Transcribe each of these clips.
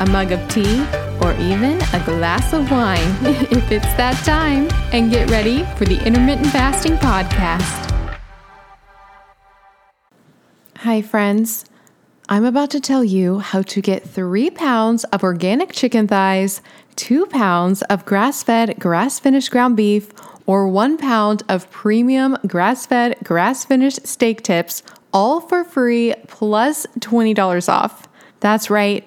a mug of tea, or even a glass of wine if it's that time, and get ready for the Intermittent Fasting Podcast. Hi, friends. I'm about to tell you how to get three pounds of organic chicken thighs, two pounds of grass fed, grass finished ground beef, or one pound of premium grass fed, grass finished steak tips, all for free plus $20 off. That's right,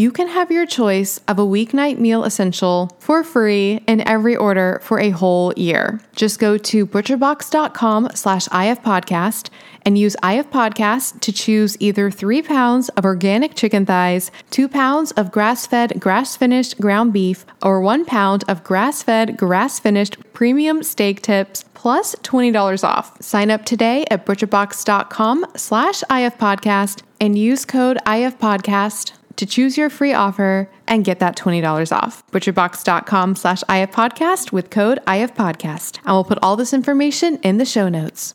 you can have your choice of a weeknight meal essential for free in every order for a whole year. Just go to butcherbox.com slash ifpodcast and use ifpodcast to choose either three pounds of organic chicken thighs, two pounds of grass-fed, grass-finished ground beef, or one pound of grass-fed, grass-finished premium steak tips plus $20 off. Sign up today at butcherbox.com slash ifpodcast and use code ifpodcast to choose your free offer and get that $20 off. Butcherbox.com slash ifpodcast with code ifpodcast. And we'll put all this information in the show notes.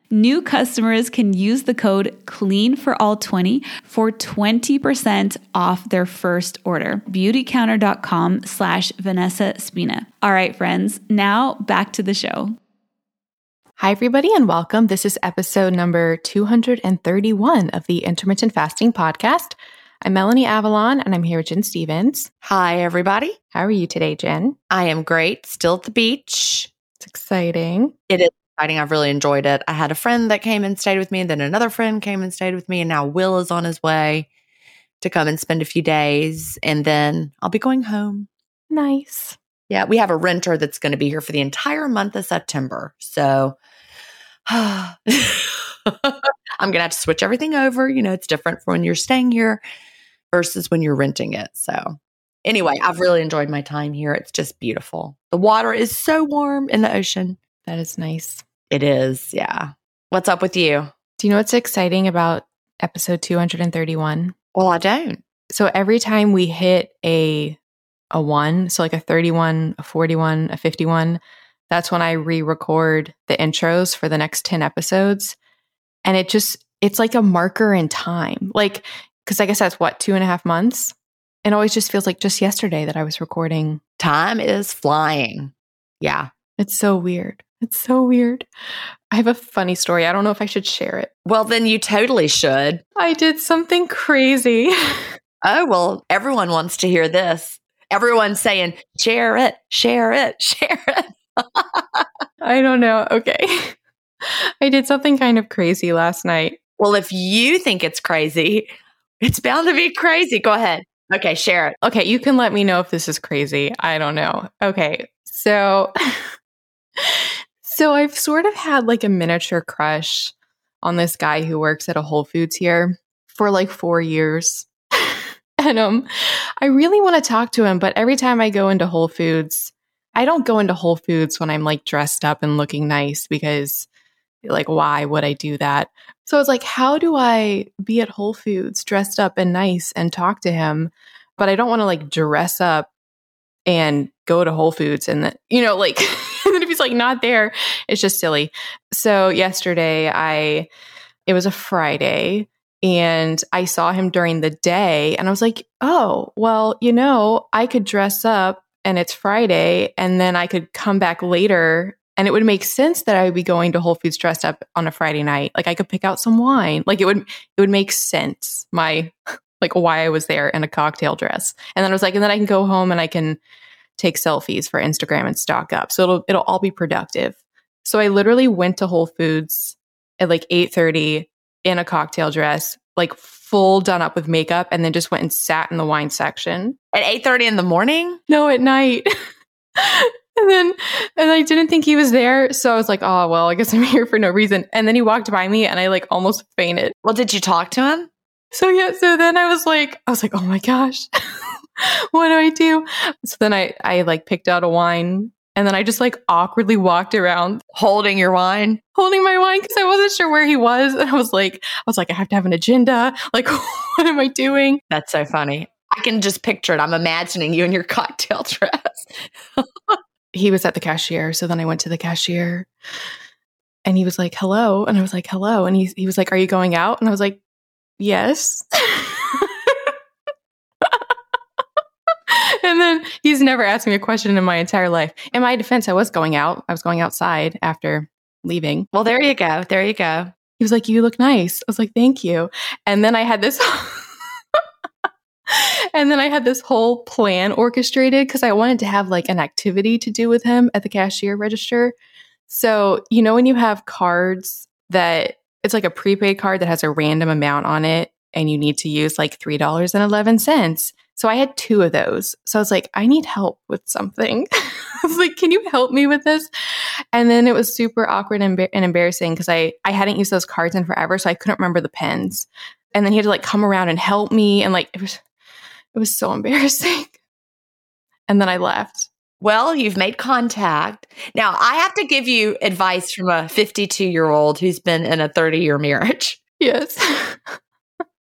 New customers can use the code CLEAN for all 20 for 20% off their first order. Beautycounter.com slash Vanessa Spina. All right, friends, now back to the show. Hi, everybody, and welcome. This is episode number 231 of the Intermittent Fasting Podcast. I'm Melanie Avalon, and I'm here with Gin Stephens. Hi, everybody. How are you today, Gin? I am great. Still at the beach. It's exciting. It is exciting. I've really enjoyed it. I had a friend that came and stayed with me, and then another friend came and stayed with me, and now Will is on his way to come and spend a few days, and then I'll be going home. Nice. Yeah, we have a renter that's going to be here for the entire month of September. So I'm going to have to switch everything over. You know, it's different from when you're staying here versus when you're renting it. So, anyway, I've really enjoyed my time here. It's just beautiful. The water is so warm in the ocean. That is nice. It is. Yeah. What's up with you? Do you know what's exciting about episode 231? Well, I don't. So every time we hit a a 1, so like a 31, a 41, a 51, that's when I re-record the intros for the next 10 episodes. And it just it's like a marker in time. Like, because I guess that's what, two and a half months? It always just feels like just yesterday that I was recording. Time is flying. Yeah. It's so weird. It's so weird. I have a funny story. I don't know if I should share it. Well, then you totally should. I did something crazy. oh, well, everyone wants to hear this. Everyone's saying, share it, share it, share it. I don't know. Okay. I did something kind of crazy last night. Well, if you think it's crazy, it's bound to be crazy. Go ahead. Okay, share it. Okay, you can let me know if this is crazy. I don't know. Okay. So So I've sort of had like a miniature crush on this guy who works at a Whole Foods here for like 4 years. and um I really want to talk to him, but every time I go into Whole Foods, I don't go into Whole Foods when I'm like dressed up and looking nice because like why would I do that? So it's like how do I be at Whole Foods dressed up and nice and talk to him, but I don't want to like dress up and go to Whole Foods and then you know like and then if he's like not there, it's just silly. So yesterday I it was a Friday and I saw him during the day and I was like, "Oh, well, you know, I could dress up and it's Friday and then I could come back later and it would make sense that I would be going to Whole Foods dressed up on a Friday night. Like I could pick out some wine. Like it would it would make sense my like why I was there in a cocktail dress. And then I was like and then I can go home and I can take selfies for Instagram and stock up. So it'll it'll all be productive. So I literally went to Whole Foods at like 8:30 in a cocktail dress, like full done up with makeup and then just went and sat in the wine section. At 8:30 in the morning? No, at night. and then and I didn't think he was there. So I was like, oh well, I guess I'm here for no reason. And then he walked by me and I like almost fainted. Well, did you talk to him? So yeah, so then I was like, I was like, oh my gosh, what do I do? So then I I like picked out a wine and then I just like awkwardly walked around Holding your wine? holding my wine because I wasn't sure where he was. And I was like, I was like, I have to have an agenda. Like, what am I doing? That's so funny. I can just picture it. I'm imagining you in your cocktail dress. He was at the cashier. So then I went to the cashier and he was like, hello. And I was like, hello. And he, he was like, are you going out? And I was like, yes. and then he's never asked me a question in my entire life. In my defense, I was going out. I was going outside after leaving. Well, there you go. There you go. He was like, You look nice. I was like, Thank you. And then I had this. and then I had this whole plan orchestrated because I wanted to have like an activity to do with him at the cashier register. So, you know, when you have cards that it's like a prepaid card that has a random amount on it and you need to use like $3.11. So I had two of those. So I was like, I need help with something. I was like, can you help me with this? And then it was super awkward and, embarrassing because I, I hadn't used those cards in forever. So I couldn't remember the pens. And then he had to like come around and help me. And like, it was, it was so embarrassing. And then I left. Well, you've made contact. Now, I have to give you advice from a 52 year old who's been in a 30 year marriage. Yes.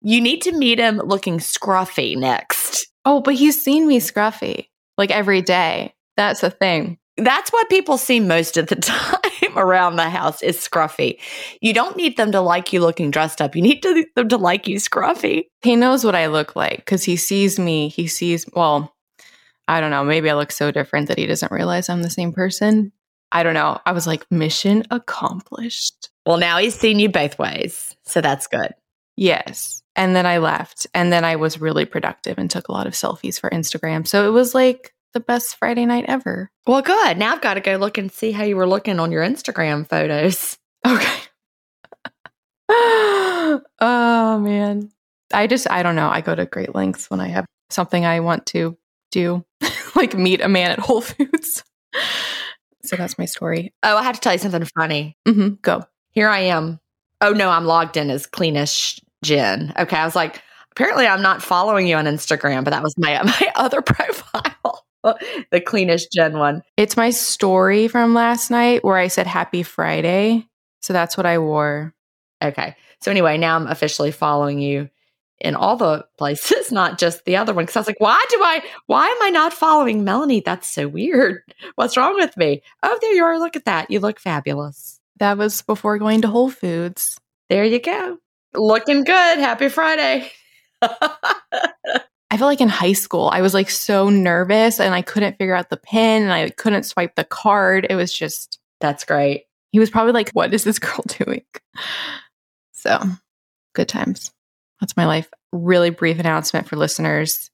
You need to meet him looking scruffy next. oh, but he's seen me scruffy like every day. That's the thing. That's what people see most of the time around the house is scruffy. You don't need them to like you looking dressed up. You need to, them to like you scruffy. He knows what I look like because he sees me. He sees, well, I don't know. Maybe I look so different that he doesn't realize I'm the same person. I don't know. I was like, mission accomplished. Well, now he's seen you both ways. So that's good. Yes. And then I left. And then I was really productive and took a lot of selfies for Instagram. So it was like the best Friday night ever. Well, good. Now I've got to go look and see how you were looking on your Instagram photos. Okay. oh, man. I just, I don't know. I go to great lengths when I have something I want to do, like meet a man at Whole Foods. so that's my story. Oh, I have to tell you something funny. hmm Go. Here I am. Oh, no, I'm logged in as cleanish Gin. Okay. I was like, apparently I'm not following you on Instagram, but that was my, my other profile, the cleanish Gin one. It's my story from last night where I said happy Friday. So that's what I wore. Okay. So anyway, now I'm officially following you in all the places, not just the other one. Cause I was like, why do I, why am I not following Melanie? That's so weird. What's wrong with me? Oh, there you are. Look at that. You look fabulous. That was before going to Whole Foods. There you go. Looking good. Happy Friday. I feel like in high school, I was like so nervous and I couldn't figure out the pin and I couldn't swipe the card. It was just, That's great. he was probably like, what is this girl doing? So good times. That's my life. Really brief announcement for listeners.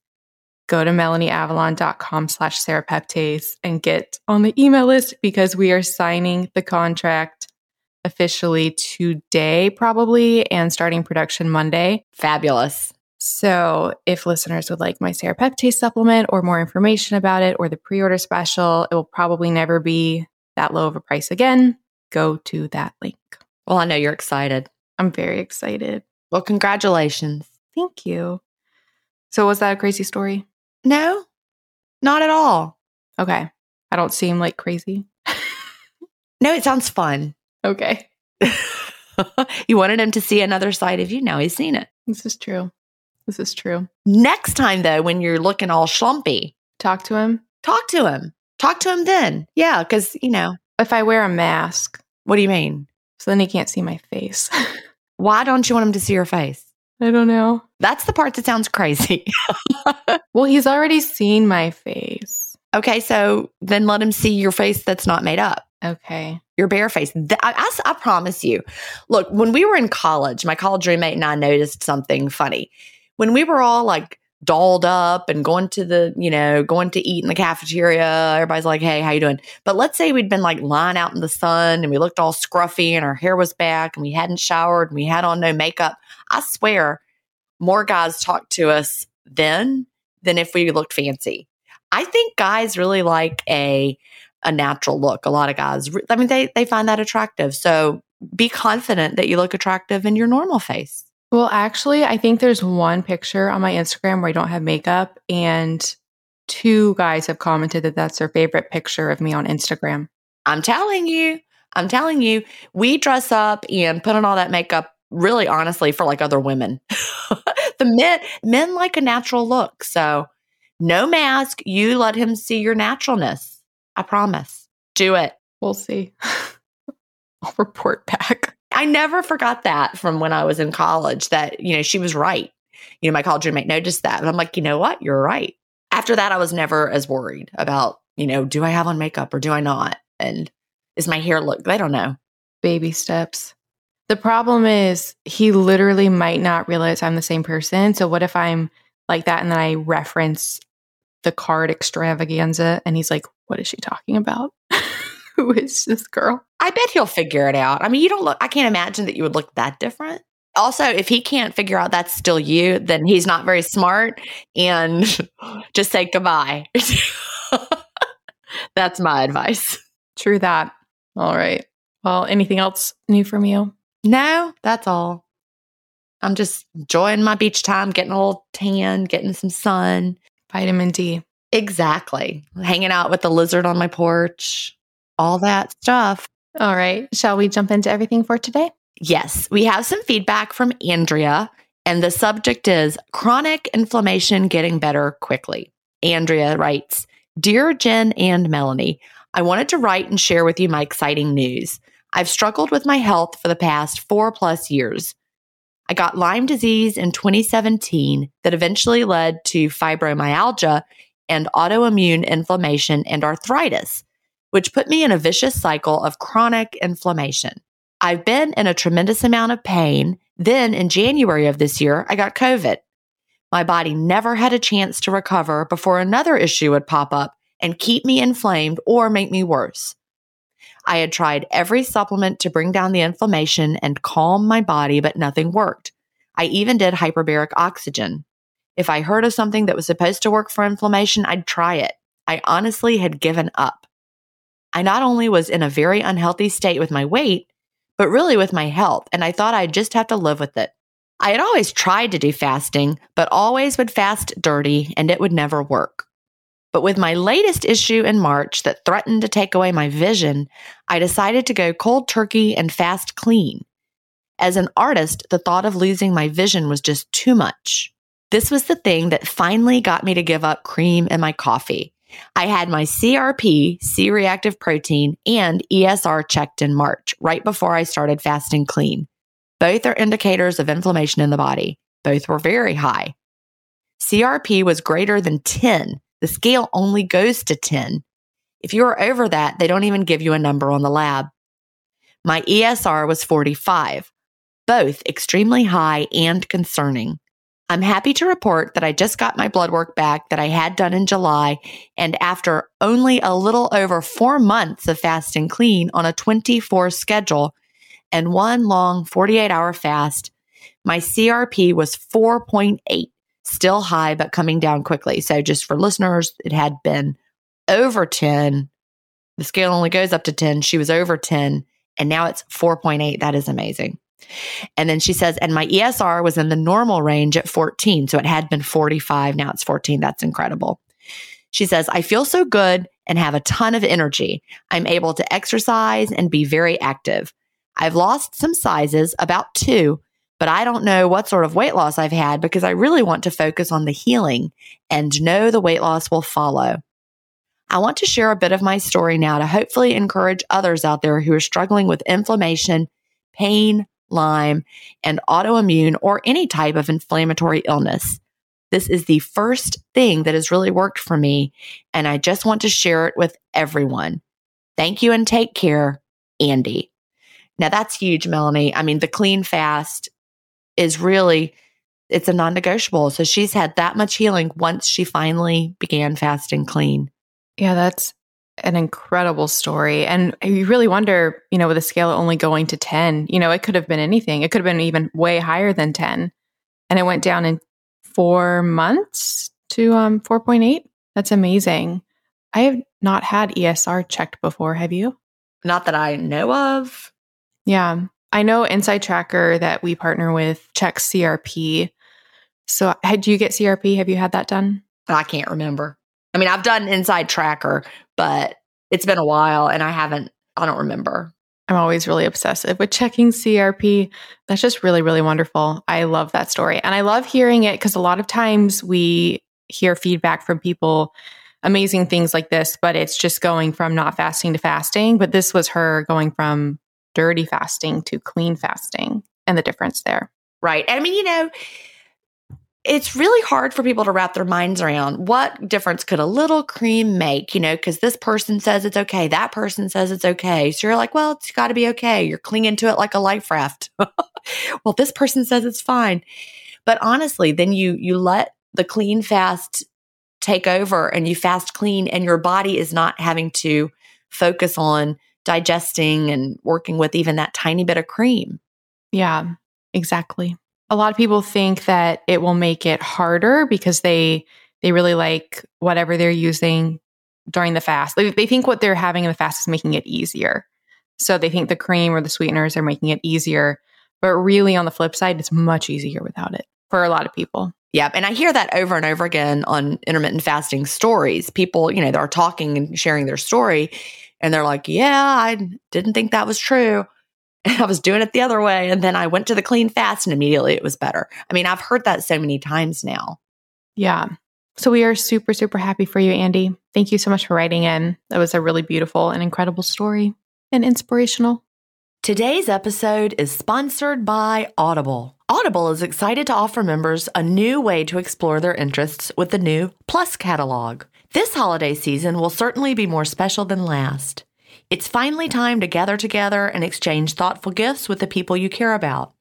Go to melanieavalon.com slash serrapeptase and get on the email list because we are signing the contract officially today, probably, and starting production Monday. Fabulous. So, if listeners would like my serrapeptase supplement or more information about it or the pre order special, it will probably never be that low of a price again. Go to that link. Well, I know you're excited. I'm very excited. Well, congratulations. Thank you. So, was that a crazy story? No, not at all. Okay. I don't seem like crazy. No, it sounds fun. Okay. you wanted him to see another side of you. Now he's seen it. This is true. This is true. Next time, though, when you're looking all schlumpy, Talk to him. talk to him. Talk to him then. Yeah, because, you know, If I wear a mask, what do you mean? so then he can't see my face. Why don't you want him to see your face? I don't know. That's the part that sounds crazy. Well, he's already seen my face. okay, so then let him see your face that's not made up. Okay. your bare face. I, I I promise you. Look, when we were in college, my college roommate and I noticed something funny. When we were all like dolled up and going to the, you know, going to eat in the cafeteria. Everybody's like, hey, how you doing? But let's say we'd been like lying out in the sun and we looked all scruffy and our hair was back and we hadn't showered and we had on no makeup. I swear more guys talked to us then than if we looked fancy. I think guys really like a a natural look. A lot of guys, I mean, they they find that attractive. So be confident that you look attractive in your normal face. Well, actually, I think there's one picture on my Instagram where I don't have makeup, and two guys have commented that that's their favorite picture of me on Instagram. I'm telling you, I'm telling you, we dress up and put on all that makeup really honestly for like other women. the men men like a natural look. So no mask, you let him see your naturalness. I promise. Do it. We'll see. I'll report back. I never forgot that from when I was in college that, you know, she was right. You know, my college roommate noticed that. And I'm like, you know what? You're right. After that, I was never as worried about, you know, do I have on makeup or do I not? And is my hair look, I don't know. Baby steps. The problem is he literally might not realize I'm the same person. So what if I'm like that and then I reference the card extravaganza and he's like, what is she talking about? Who is this girl? I bet he'll figure it out. I mean, you don't look, I can't imagine that you would look that different. Also, if he can't figure out that's still you, then he's not very smart and just say goodbye. that's my advice. True that. All right. Well, anything else new from you? No, that's all. I'm just enjoying my beach time, getting a little tan, getting some sun. Vitamin D. Exactly. Hanging out with the lizard on my porch, all that stuff. All right. Shall we jump into everything for today? Yes. We have some feedback from Andrea, and the subject is chronic inflammation getting better quickly. Andrea writes Dear Gin and Melanie, I wanted to write and share with you my exciting news. I've struggled with my health for the past four plus years. I got Lyme disease in 2017 that eventually led to fibromyalgia and autoimmune inflammation and arthritis, which put me in a vicious cycle of chronic inflammation. I've been in a tremendous amount of pain. Then in January of this year, I got COVID. My body never had a chance to recover before another issue would pop up and keep me inflamed or make me worse. I had tried every supplement to bring down the inflammation and calm my body, but nothing worked. I even did hyperbaric oxygen. If I heard of something that was supposed to work for inflammation, I'd try it. I honestly had given up. I not only was in a very unhealthy state with my weight, but really with my health, and I thought I'd just have to live with it. I had always tried to do fasting, but always would fast dirty and it would never work. But with my latest issue in March that threatened to take away my vision, I decided to go cold turkey and fast clean. As an artist, the thought of losing my vision was just too much. This was the thing that finally got me to give up cream in my coffee. I had my CRP, C reactive protein, and ESR checked in March, right before I started fasting clean. Both are indicators of inflammation in the body. Both were very high. CRP was greater than 10, the scale only goes to 10. If you are over that, they don't even give you a number on the lab. My ESR was 45, both extremely high and concerning. I'm happy to report that I just got my blood work back that I had done in July. And after only a little over four months of fast and clean on a 24 schedule and one long 48 hour fast, my CRP was 4.8 still high, but coming down quickly. So, just for listeners, it had been over 10. The scale only goes up to 10. She was over 10, and now it's 4.8. That is amazing. And then she says, and my ESR was in the normal range at 14. So it had been 45. Now it's 14. That's incredible. She says, I feel so good and have a ton of energy. I'm able to exercise and be very active. I've lost some sizes, about two, but I don't know what sort of weight loss I've had because I really want to focus on the healing and know the weight loss will follow. I want to share a bit of my story now to hopefully encourage others out there who are struggling with inflammation, pain, Lyme, and autoimmune or any type of inflammatory illness. This is the first thing that has really worked for me, and I just want to share it with everyone. Thank you and take care, Andy. Now that's huge, Melanie. I mean, the clean fast is really it's a non negotiable. So she's had that much healing once she finally began fasting clean. Yeah, that's an incredible story. And you really wonder, you know, with a scale only going to 10, you know, it could have been anything. It could have been even way higher than 10. And it went down in four months to um, 4.8. That's amazing. I have not had ESR checked before. Have you? Not that I know of. Yeah. I know InsideTracker that we partner with checks CRP. So, had you get CRP? Have you had that done? I can't remember. I mean, I've done InsideTracker, but it's been a while and I haven't, I don't remember. I'm always really obsessive with checking CRP. That's just really, really wonderful. I love that story. And I love hearing it because a lot of times we hear feedback from people, amazing things like this, but it's just going from not fasting to fasting. But this was her going from dirty fasting to clean fasting and the difference there. Right. I mean, you know, it's really hard for people to wrap their minds around what difference could a little cream make, you know, because this person says it's okay, that person says it's okay. So you're like, well, it's got to be okay. You're clinging to it like a life raft. well, this person says it's fine. But honestly, then you you let the clean fast take over and you fast clean and your body is not having to focus on digesting and working with even that tiny bit of cream. Yeah, exactly a lot of people think that it will make it harder because they they really like whatever they're using during the fast. They, they think what they're having in the fast is making it easier. So they think the cream or the sweeteners are making it easier. But really, on the flip side, it's much easier without it for a lot of people. Yeah. And I hear that over and over again on intermittent fasting stories. People, you know, they're talking and sharing their story, and they're like, yeah, I didn't think that was true. I was doing it the other way. And then I went to the clean fast and immediately it was better. I mean, I've heard that so many times now. Yeah. So we are super, super happy for you, Andy. Thank you so much for writing in. That was a really beautiful and incredible story and inspirational. Today's episode is sponsored by Audible. Audible is excited to offer members a new way to explore their interests with the new Plus catalog. This holiday season will certainly be more special than last. It's finally time to gather together and exchange thoughtful gifts with the people you care about.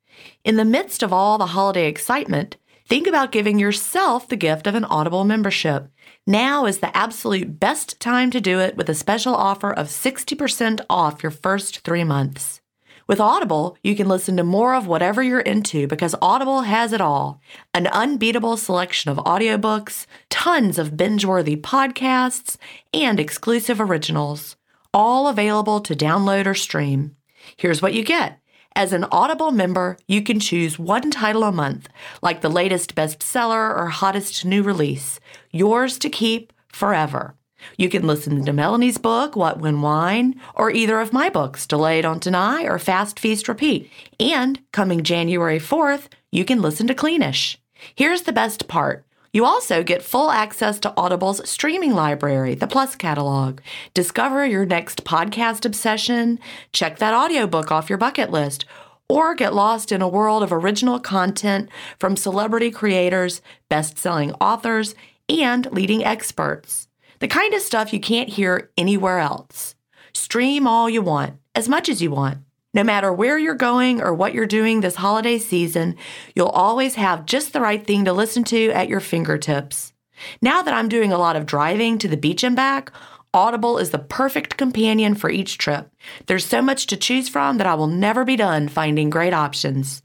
In the midst of all the holiday excitement, think about giving yourself the gift of an Audible membership. Now is the absolute best time to do it with a special offer of 60% off your first three months. With Audible, you can listen to more of whatever you're into because Audible has it all an unbeatable selection of audiobooks, tons of binge worthy podcasts, and exclusive originals all available to download or stream. Here's what you get. As an Audible member, you can choose one title a month, like the latest bestseller or hottest new release, yours to keep forever. You can listen to Melanie's book, What When Wine, or either of my books, Delay, Don't Deny or Fast Feast Repeat. And coming January 4th, you can listen to Cleanish. Here's the best part you also get full access to Audible's streaming library, the Plus catalog. Discover your next podcast obsession, check that audiobook off your bucket list, or get lost in a world of original content from celebrity creators, best selling authors, and leading experts. The kind of stuff you can't hear anywhere else. Stream all you want, as much as you want. No matter where you're going or what you're doing this holiday season, you'll always have just the right thing to listen to at your fingertips. Now that I'm doing a lot of driving to the beach and back, Audible is the perfect companion for each trip. There's so much to choose from that I will never be done finding great options.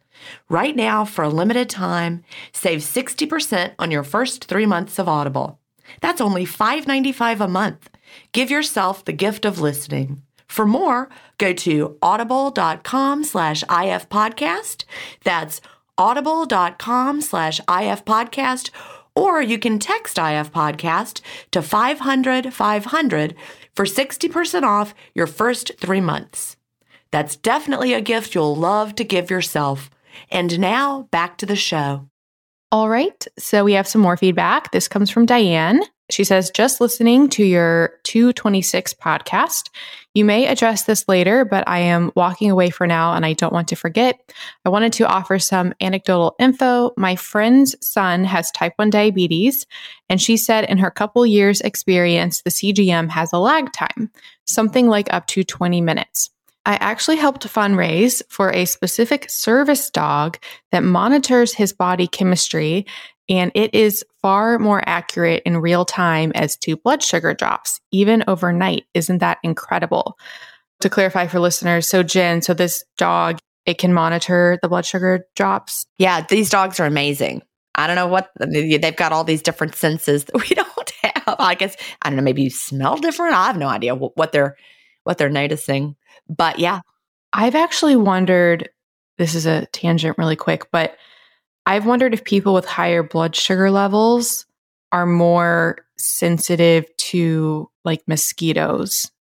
Right now, for a limited time, save 60% on your first three months of Audible. That's only $5.95 a month. Give yourself the gift of listening. For more, go to audible.com slash ifpodcast. That's audible.com slash ifpodcast. Or you can text IF Podcast to 500 500 for 60% off your first three months. That's definitely a gift you'll love to give yourself. And now back to the show. All right. So we have some more feedback. This comes from Diane. She says, just listening to your 226 podcast. You may address this later, but I am walking away for now and I don't want to forget. I wanted to offer some anecdotal info. My friend's son has type 1 diabetes, and she said in her couple years experience, the CGM has a lag time, something like up to 20 minutes. I actually helped fundraise for a specific service dog that monitors his body chemistry, and it is far more accurate in real time as to blood sugar drops, even overnight. Isn't that incredible? To clarify for listeners, so Gin, so this dog, it can monitor the blood sugar drops. Yeah, these dogs are amazing. I don't know what they've got all these different senses that we don't have. I guess I don't know. Maybe you smell different. I have no idea what they're what they're noticing. But yeah, I've actually wondered. This is a tangent, really quick, but I've wondered if people with higher blood sugar levels are more sensitive to like mosquitoes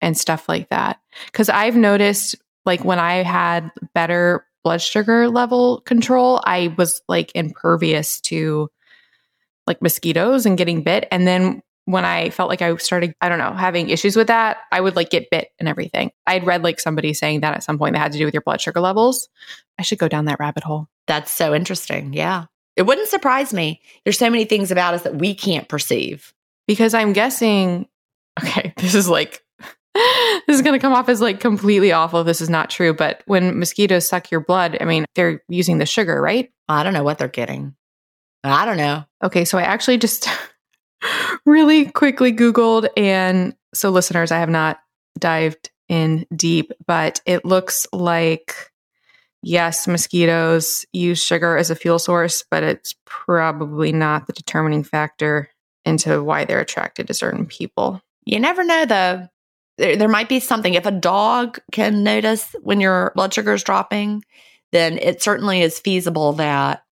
and stuff like that. Because I've noticed, like, when I had better blood sugar level control, I was like impervious to like mosquitoes and getting bit. And then when I felt like I started, I don't know, having issues with that, I would like get bit and everything. I'd read like somebody saying that at some point that had to do with your blood sugar levels. I should go down that rabbit hole. That's so interesting. Yeah. It wouldn't surprise me. There's so many things about us that we can't perceive. Because I'm guessing, okay, this is like, this is going to come off as like completely awful. This is not true. But when mosquitoes suck your blood, I mean, they're using the sugar, right? I don't know what they're getting. I don't know. Okay. So I actually just really quickly Googled. And so, listeners, I have not dived in deep, but it looks like yes, mosquitoes use sugar as a fuel source, but it's probably not the determining factor into why they're attracted to certain people. You never know, though. There, there might be something. If a dog can notice when your blood sugar is dropping, then it certainly is feasible that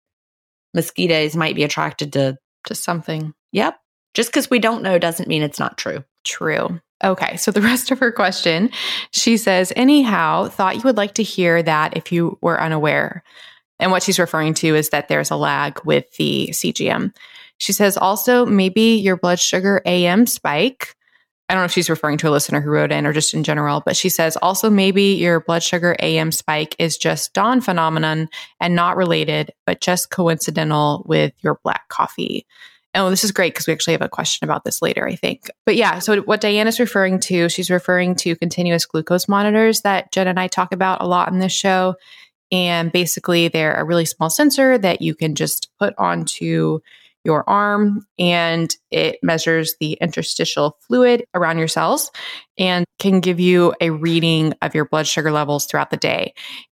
mosquitoes might be attracted to to something. Yep. Just because we don't know doesn't mean it's not true. True. Okay, so the rest of her question, she says, anyhow, thought you would like to hear that if you were unaware. And what she's referring to is that there's a lag with the CGM. She says also, maybe your blood sugar AM spike. I don't know if she's referring to a listener who wrote in or just in general, but she says also maybe your blood sugar AM spike is just dawn phenomenon and not related, but just coincidental with your black coffee. Oh, this is great because we actually have a question about this later, I think. But yeah, so what Diane is referring to, she's referring to continuous glucose monitors that Gin and I talk about a lot in this show. And basically, they're a really small sensor that you can just put onto your arm and it measures the interstitial fluid around your cells and can give you a reading of your blood sugar levels throughout the day.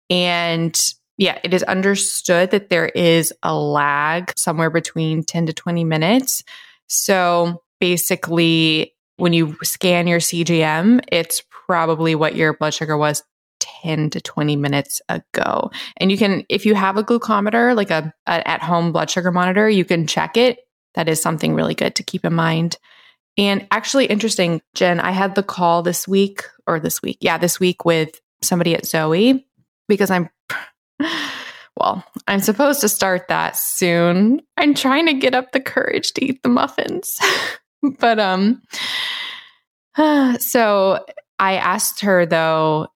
And yeah, it is understood that there is a lag somewhere between 10 to 20 minutes. So basically, when you scan your CGM, it's probably what your blood sugar was 10 to 20 minutes ago. And you can, if you have a glucometer, like a, a at home blood sugar monitor, you can check it. That is something really good to keep in mind. And actually, interesting, Gin, I had the call this week or this week. Yeah, this week with somebody at Zoe because I'm well, I'm supposed to start that soon. I'm trying to get up the courage to eat the muffins. but um so I asked her though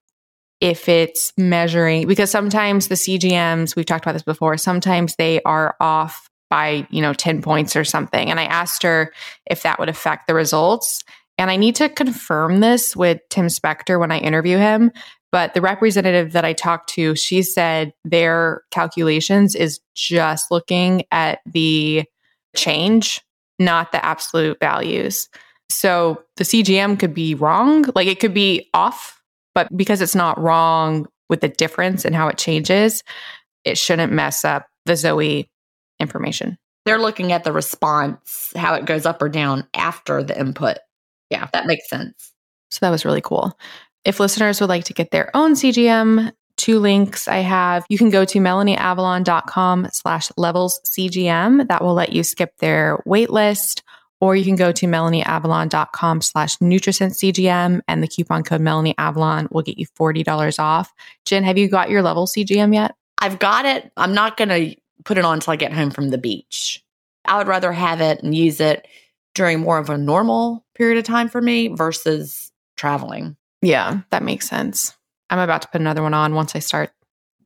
if it's measuring because sometimes the CGMs, we've talked about this before, sometimes they are off by, you know, 10 points or something. And I asked her if that would affect the results. And I need to confirm this with Tim Spector when I interview him but the representative that I talked to, she said their calculations is just looking at the change, not the absolute values. So the CGM could be wrong, like it could be off, but because it's not wrong with the difference and how it changes, it shouldn't mess up the Zoe information. They're looking at the response, how it goes up or down after the input. Yeah, that makes sense. So that was really cool. If listeners would like to get their own CGM, two links I have. You can go to melanieavalon.com slash levels CGM. That will let you skip their wait list. Or you can go to melanieavalon.com slash Nutrisense CGM and the coupon code melanieavalon will get you $40 off. Gin, have you got your level CGM yet? I've got it. I'm not going to put it on until I get home from the beach. I would rather have it and use it during more of a normal period of time for me versus traveling. Yeah, that makes sense. I'm about to put another one on once I start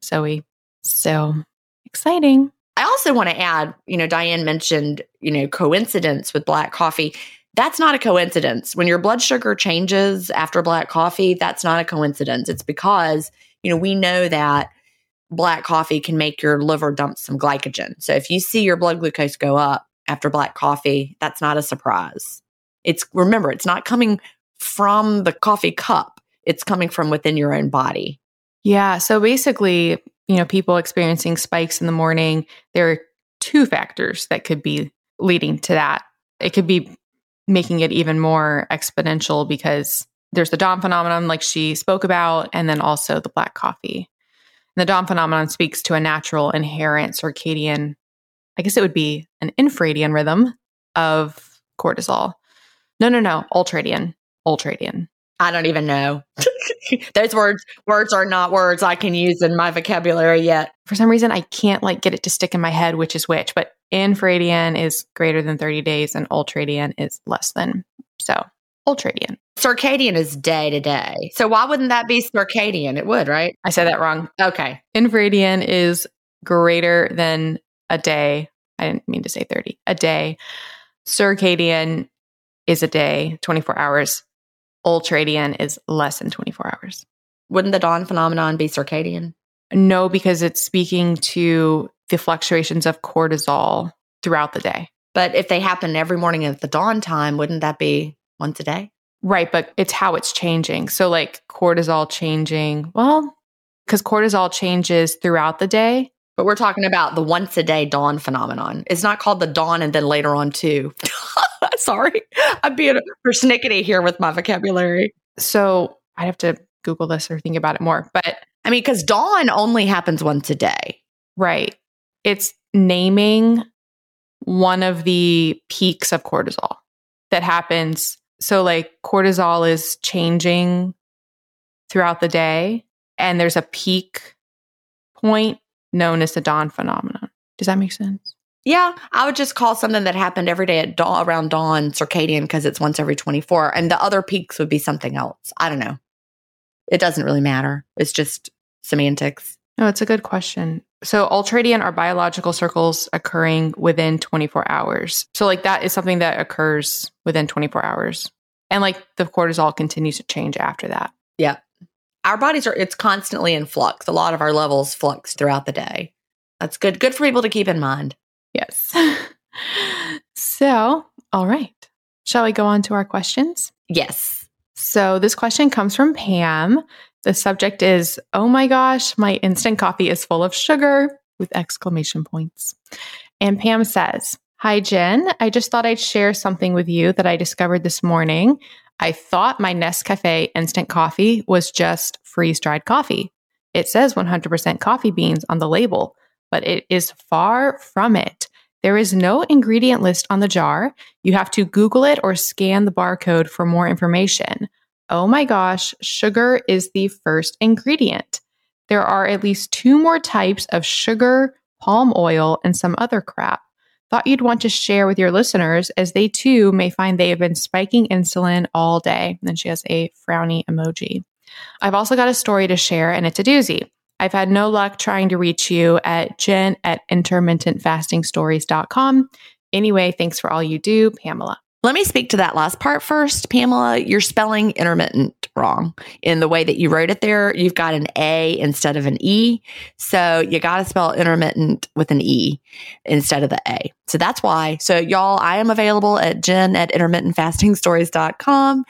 Zoe. So exciting. I also want to add, you know, Diane mentioned, you know, coincidence with black coffee. that's not a coincidence. When your blood sugar changes after black coffee, that's not a coincidence. It's because, you know, we know that black coffee can make your liver dump some glycogen. So if you see your blood glucose go up after black coffee, that's not a surprise. It's remember, it's not coming from the coffee cup. It's coming from within your own body. Yeah. So basically, you know, people experiencing spikes in the morning, there are two factors that could be leading to that. It could be making it even more exponential because there's the dawn phenomenon, like she spoke about, and then also the black coffee. And the dawn phenomenon speaks to a natural, inherent circadian, I guess it would be an infradian rhythm of cortisol. No, no, no, ultradian, ultradian. I don't even know. Those words words are not words I can use in my vocabulary yet. For some reason I can't like get it to stick in my head which is which, but infradian is greater than 30 days and ultradian is less than. So, ultradian. Circadian is day to day. So why wouldn't that be circadian? It would, right? I said that wrong. Okay. Infradian is greater than a day. I didn't mean to say 30. A day. Circadian is a day, 24 hours. Ultradian is less than 24 hours. Wouldn't the dawn phenomenon be circadian? No, because it's speaking to the fluctuations of cortisol throughout the day. But if they happen every morning at the dawn time, wouldn't that be once a day? Right, but it's how it's changing. So, like cortisol changing, well, because cortisol changes throughout the day. But we're talking about the once a day dawn phenomenon. It's not called the dawn and then later on too. Sorry, I'm being persnickety here with my vocabulary. So I'd have to Google this or think about it more. But I mean, because dawn only happens once a day. Right. It's naming one of the peaks of cortisol that happens. So, like, cortisol is changing throughout the day, and there's a peak point known as the dawn phenomenon. Does that make sense? Yeah, I would just call something that happened every day at dawn around dawn circadian because it's once every 24 and the other peaks would be something else. I don't know. It doesn't really matter. It's just semantics. No, it's a good question. So ultradian are biological circles occurring within 24 hours. So like that is something that occurs within 24 hours. And like the cortisol continues to change after that. Yeah. Our bodies are it's constantly in flux. A lot of our levels flux throughout the day. That's good good for people to keep in mind. Yes. so, all right. Shall we go on to our questions? Yes. So, this question comes from Pam. The subject is, "Oh my gosh, my instant coffee is full of sugar!" with exclamation points. And Pam says, "Hi Gin, I just thought I'd share something with you that I discovered this morning. I thought my Nescafe instant coffee was just freeze-dried coffee. It says 100% coffee beans on the label, but it is far from it. There is no ingredient list on the jar. You have to Google it or scan the barcode for more information. Oh my gosh, sugar is the first ingredient. There are at least two more types of sugar, palm oil, and some other crap. Thought you'd want to share with your listeners as they too may find they have been spiking insulin all day. And then she has a frowny emoji. I've also got a story to share, and it's a doozy. I've had no luck trying to reach you at gin at intermittentfastingstories.com. Anyway, thanks for all you do, Pamela. Let me speak to that last part first. Pamela, you're spelling intermittent wrong in the way that you wrote it there. You've got an A instead of an E. So you got to spell intermittent with an E instead of the A. So that's why. So y'all, I am available at gin at intermittentfastingstories.com.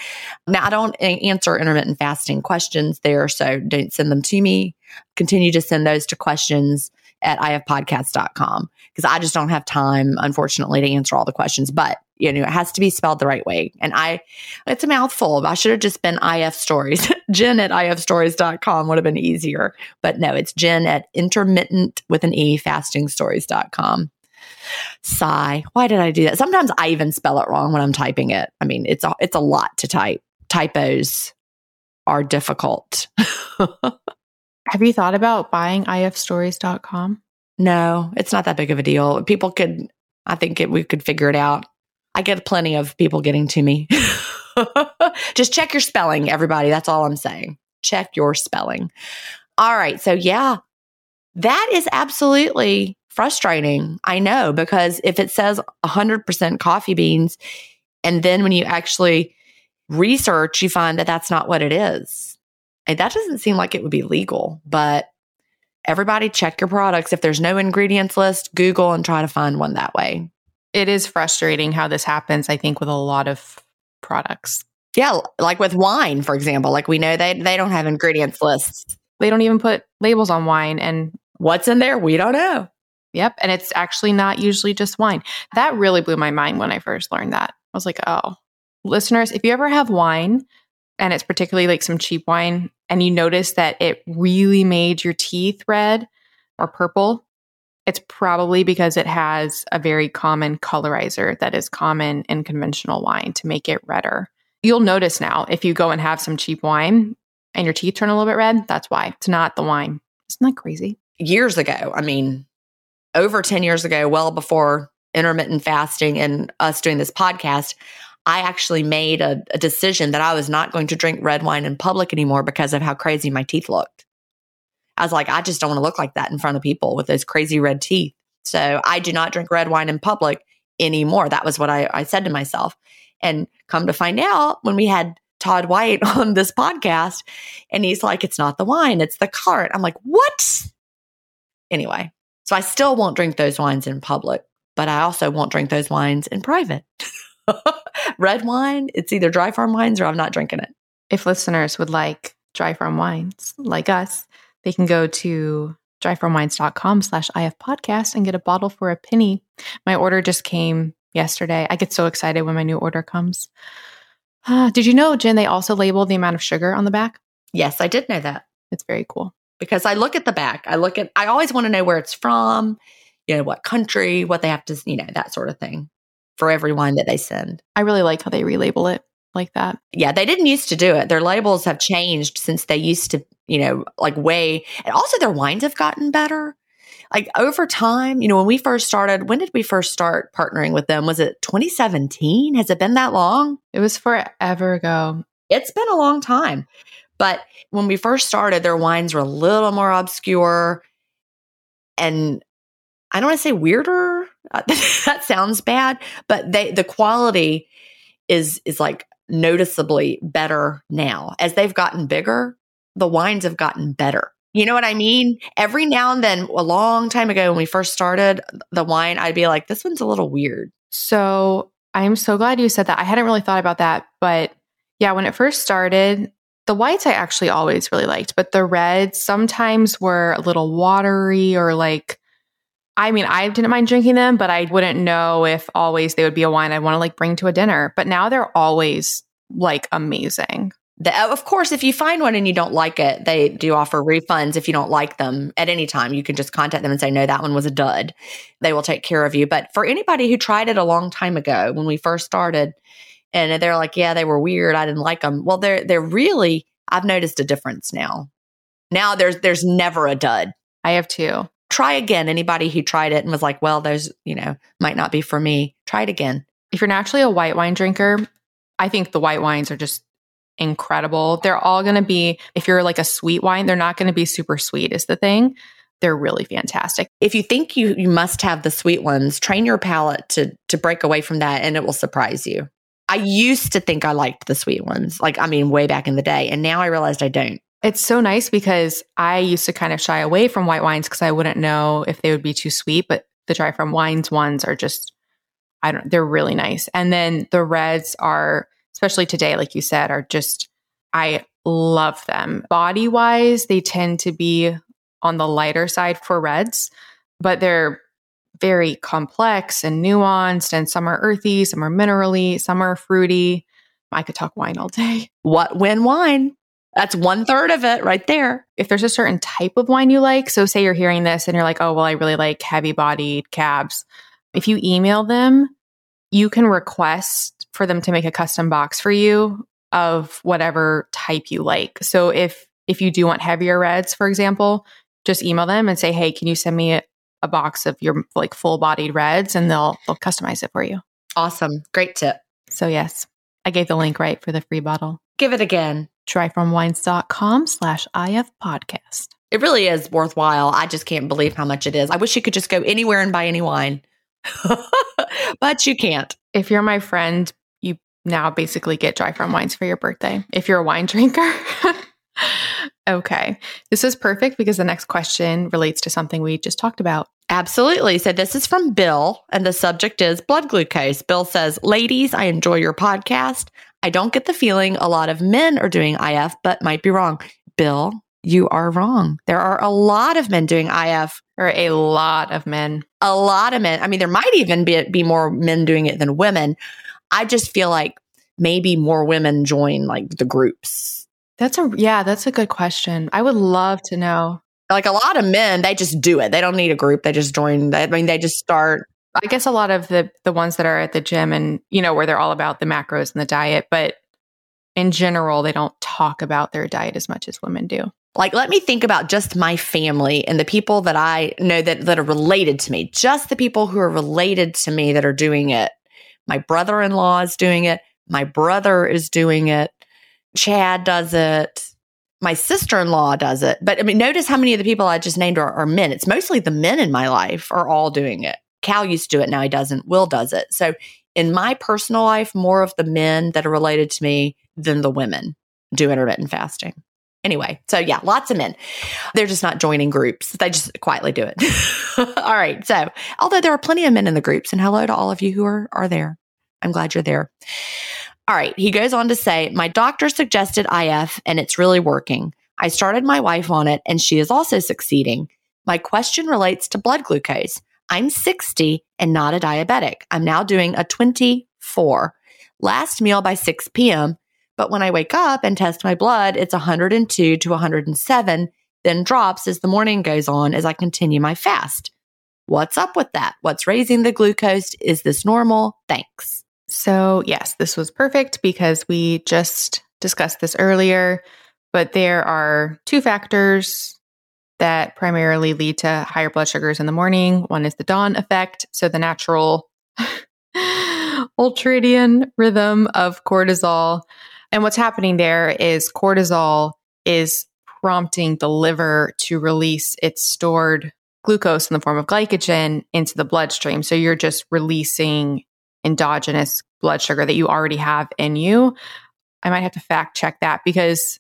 Now I don't answer intermittent fasting questions there. So don't send them to me. Continue to send those to questions at ifpodcast.com because I just don't have time, unfortunately, to answer all the questions. But you know, it has to be spelled the right way. And I, it's a mouthful. I should have just been IF stories. Gin at ifstories.com would have been easier. But no, it's Gin at intermittent with an E fastingstories.com. Sigh. Why did I do that? Sometimes I even spell it wrong when I'm typing it. I mean, it's a, it's a lot to type. Typos are difficult. Have you thought about buying ifstories.com? No, it's not that big of a deal. People could, I think it, we could figure it out. I get plenty of people getting to me. Just check your spelling, everybody. That's all I'm saying. Check your spelling. All right. So, yeah, that is absolutely frustrating. I know because if it says 100% coffee beans, And then when you actually research, you find that that's not what it is. And that doesn't seem like it would be legal, but everybody check your products. If there's no ingredients list, Google and try to find one that way. It is frustrating how this happens, I think, with a lot of products. Yeah, like with wine, for example. Like we know they they don't have ingredients lists. They don't even put labels on wine and What's in there? We don't know. Yep. And it's actually not usually just wine. That really blew my mind when I first learned that. I was like, oh, listeners, if you ever have wine and it's particularly like some cheap wine and you notice that it really made your teeth red or purple, it's probably because it has a very common colorizer that is common in conventional wine to make it redder. You'll notice now if you go and have some cheap wine and your teeth turn a little bit red, that's why. It's not the wine. Isn't that crazy? Years ago, I mean, over 10 years ago, well before intermittent fasting and us doing this podcast, I actually made a, a, decision that I was not going to drink red wine in public anymore because of how crazy my teeth looked. I was like, I just don't want to look like that in front of people with those crazy red teeth. So I do not drink red wine in public anymore. That was what I, I said to myself. And come to find out, when we had Todd White on this podcast, and he's like, it's not the wine, it's the cart. I'm like, what? Anyway, so I still won't drink those wines in public, but I also won't drink those wines in private. Red wine, it's either dry farm wines or I'm not drinking it. If listeners would like dry farm wines like us, they can go to dryfarmwines.com slash IF podcast and get a bottle for a penny. My order just came yesterday. I get so excited when my new order comes. Uh, did you know, Gin, they also label the amount of sugar on the back? Yes, I did know that. It's very cool. Because I look at the back, I look at, I always want to know where it's from, you know, what country, what they have to, you know, that sort of thing for every wine that they send. I really like how they relabel it like that. Yeah, they didn't used to do it. Their labels have changed since they used to, you know, like way, and also their wines have gotten better. Like over time, you know, when we first started, when did we first start partnering with them? Was it 2017? Has it been that long? It was forever ago. It's been a long time. But when we first started, their wines were a little more obscure and I don't want to say weirder. Uh, that sounds bad, but they the quality is is like noticeably better now. As they've gotten bigger, the wines have gotten better. You know what I mean? Every now and then, a long time ago when we first started the wine, I'd be like, this one's a little weird. So I'm so glad you said that. I hadn't really thought about that. But yeah, when it first started, the whites I actually always really liked, but the reds sometimes were a little watery or like, I mean, I didn't mind drinking them, but I wouldn't know if always they would be a wine I'd want to like bring to a dinner. But now they're always like amazing. The, uh, of course, if you find one and you don't like it, they do offer refunds if you don't like them at any time. You can just contact them and say, no, that one was a dud. They will take care of you. But for anybody who tried it a long time ago when we first started, and they're like, yeah, they were weird. I didn't like them. Well, they're they're really. I've noticed a difference now. Now there's there's never a dud. I have too. Try again. Anybody who tried it and was like, well, there's you know might not be for me. Try it again. If you're naturally a white wine drinker, I think the white wines are just incredible. They're all going to be, if you're like a sweet wine, they're not going to be super sweet, is the thing. They're really fantastic. If you think you, you must have the sweet ones, train your palate to, to break away from that and it will surprise you. I used to think I liked the sweet ones, like, I mean, way back in the day. And now I realized I don't. It's so nice because I used to kind of shy away from white wines because I wouldn't know if they would be too sweet, but the dry farm wines ones are just, I don't, they're really nice. And then the reds are, especially today, like you said, are just, I love them. Body wise, they tend to be on the lighter side for reds, but they're very complex and nuanced, and some are earthy, some are minerally, some are fruity. I could talk wine all day. What when wine? That's one third of it right there. If there's a certain type of wine you like, so say you're hearing this and you're like, oh, well, I really like heavy bodied cabs. If you email them, you can request for them to make a custom box for you of whatever type you like. So if if you do want heavier reds, for example, just email them and say, "Hey, can you send me a, a box of your like full-bodied reds?" and they'll they'll customize it for you. Awesome. Great tip. So yes, I gave the link right for the free bottle. Give it again. Dryfarmwines.com slash IF podcast. It really is worthwhile. I just can't believe how much it is. I wish you could just go anywhere and buy any wine, but you can't. If you're my friend, you now basically get dry farm wines for your birthday if you're a wine drinker. okay. This is perfect because the next question relates to something we just talked about. Absolutely. So this is from Bill, and the subject is blood glucose. Bill says, Ladies, I enjoy your podcast. I don't get the feeling a lot of men are doing IF, but might be wrong. Bill, you are wrong. There are a lot of men doing IF. Or a lot of men. A lot of men. I mean, there might even be, be more men doing it than women. I just feel like maybe more women join like the groups. That's a, yeah, that's a good question. I would love to know. Like a lot of men, they just do it. They don't need a group. They just join. I mean, they just start. I guess a lot of the the ones that are at the gym and you know where they're all about the macros and the diet, but in general, they don't talk about their diet as much as women do. Like, let me think about just my family and the people that I know that, that are related to me, just the people who are related to me that are doing it. My brother in law is doing it. My brother is doing it. Chad does it. My sister in law does it. But I mean, notice how many of the people I just named are, are men. It's mostly the men in my life are all doing it. Cal used to do it. Now he doesn't. Will does it. So in my personal life, more of the men that are related to me than the women do intermittent fasting. Anyway, so yeah, lots of men. They're just not joining groups. They just quietly do it. all right. So, although there are plenty of men in the groups, and hello to all of you who are, are there. I'm glad you're there. All right. He goes on to say, My doctor suggested IF and it's really working. I started my wife on it and she is also succeeding. My question relates to blood glucose. I'm 60 and not a diabetic. I'm now doing a 24. Last meal by 6 p.m. But when I wake up and test my blood, it's 102 to 107, then drops as the morning goes on as I continue my fast. What's up with that? What's raising the glucose? Is this normal? Thanks. So, yes, this was perfect because we just discussed this earlier, but there are two factors that primarily lead to higher blood sugars in the morning. One is the dawn effect, so the natural ultradian rhythm of cortisol and what's happening there is cortisol is prompting the liver to release its stored glucose in the form of glycogen into the bloodstream. So you're just releasing endogenous blood sugar that you already have in you. I might have to fact check that because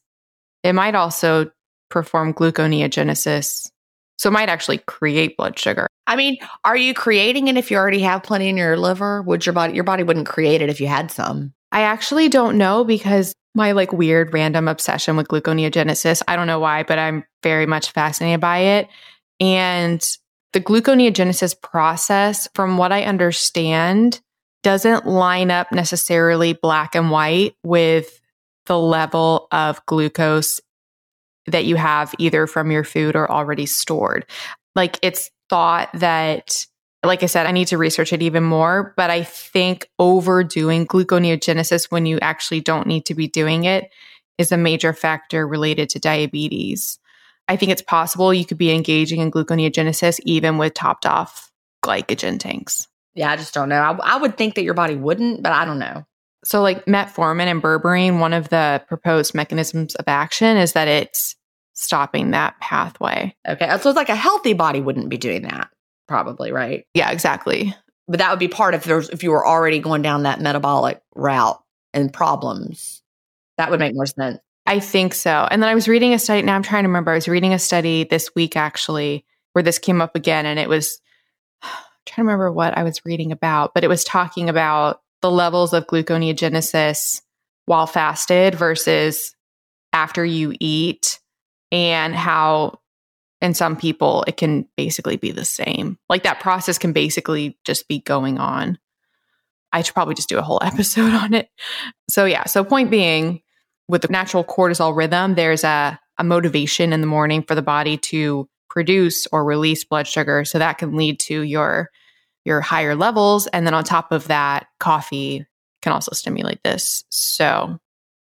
it might also perform gluconeogenesis. So it might actually create blood sugar. I mean, are you creating it if you already have plenty in your liver? Would your body your body wouldn't create it if you had some? I actually don't know because my like weird random obsession with gluconeogenesis, I don't know why, but I'm very much fascinated by it. And the gluconeogenesis process, from what I understand, doesn't line up necessarily black and white with the level of glucose that you have either from your food or already stored. Like it's thought that like I said, I need to research it even more, but I think overdoing gluconeogenesis when you actually don't need to be doing it is a major factor related to diabetes. I think it's possible you could be engaging in gluconeogenesis even with topped off glycogen tanks. Yeah, I just don't know. I, I would think that your body wouldn't, but I don't know. So, like metformin and berberine, one of the proposed mechanisms of action is that it's stopping that pathway. Okay. So, it's like a healthy body wouldn't be doing that probably, right? Yeah, exactly. But that would be part of there's if you were already going down that metabolic route and problems. That would make more sense. I think so. And then I was reading a study. Now I'm trying to remember. I was reading a study this week actually where this came up again, and it was I'm trying to remember what I was reading about, but it was talking about the levels of gluconeogenesis while fasted versus after you eat, and how in some people it can basically be the same. Like that process can basically just be going on. I should probably just do a whole episode on it. So yeah. So point being with the natural cortisol rhythm there's a, a motivation in the morning for the body to produce or release blood sugar. So that can lead to your your higher levels and then on top of that coffee can also stimulate this so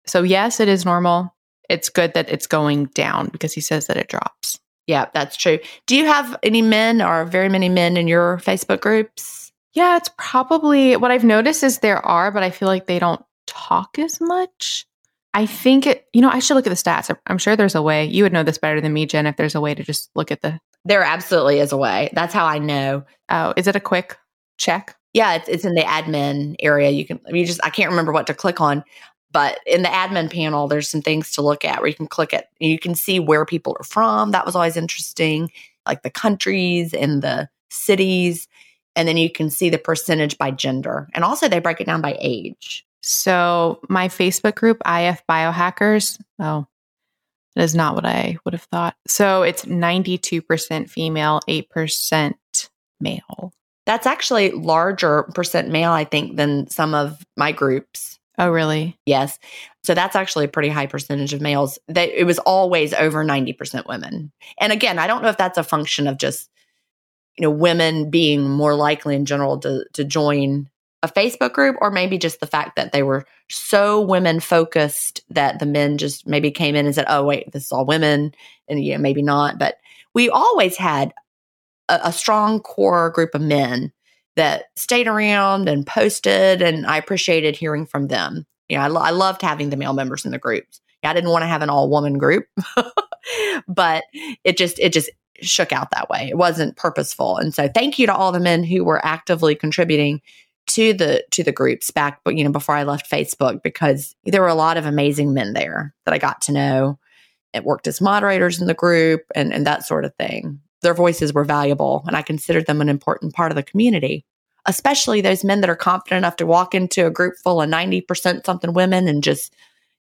so yes it is normal it's good that it's going down because he says that it drops yeah, that's true. Do you have any men or very many men in your Facebook groups? Yeah, it's probably what I've noticed is there are, but I feel like they don't talk as much. I think it, you know, I should look at the stats. I'm sure there's a way. You would know this better than me, Gin, if there's a way to just look at the. There absolutely is a way. That's how I know. Oh, is it a quick check? Yeah, it's, it's in the admin area. You can, you just, I can't remember what to click on, but in the admin panel, there's some things to look at where you can click it. You can see where people are from. That was always interesting, like the countries and the cities. And then you can see the percentage by gender. And also, they break it down by age. So, my Facebook group, IF Biohackers, oh, that is not what I would have thought. So, it's 92% female, 8% male. That's actually larger percent male, I think, than some of my groups. Oh, really? Yes. So that's actually a pretty high percentage of males. They, it was always over 90% women. And again, I don't know if that's a function of just, you know, women being more likely in general to, to join a Facebook group or maybe just the fact that they were so women focused that the men just maybe came in and said, oh, wait, this is all women. And, know, maybe not. But we always had a, a strong core group of men that stayed around and posted, and I appreciated hearing from them. You know, I, lo- I loved having the male members in the groups. I didn't want to have an all woman group, but it just it just shook out that way. It wasn't purposeful, and so thank you to all the men who were actively contributing to the to the groups back, but you know before I left Facebook because there were a lot of amazing men there that I got to know. It worked as moderators in the group and and that sort of thing their voices were valuable and I considered them an important part of the community, especially those men that are confident enough to walk into a group full of 90% something women and just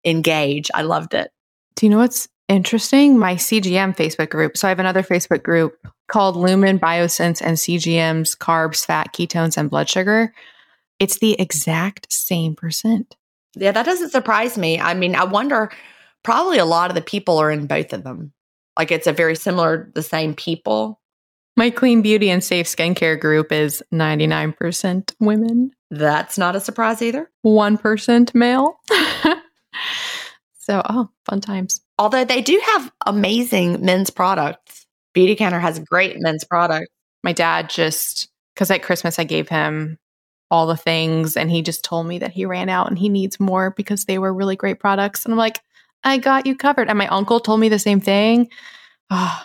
engage. I loved it. Do you know what's interesting? My CGM Facebook group. So I have another Facebook group called Lumen Biosense and CGM's carbs, fat, ketones, and blood sugar. It's the exact same percent. Yeah, that doesn't surprise me. I mean, I wonder probably a lot of the people are in both of them. Like it's a very similar, the same people. My clean beauty and safe skincare group is 99% women, That's not a surprise either. 1% male. so, oh, fun times. Although they do have amazing men's products. Beautycounter has great men's product. My dad just, because at Christmas I gave him all the things and he just told me that he ran out and he needs more because they were really great products. And I'm like, I got you covered. And my uncle told me the same thing. Oh,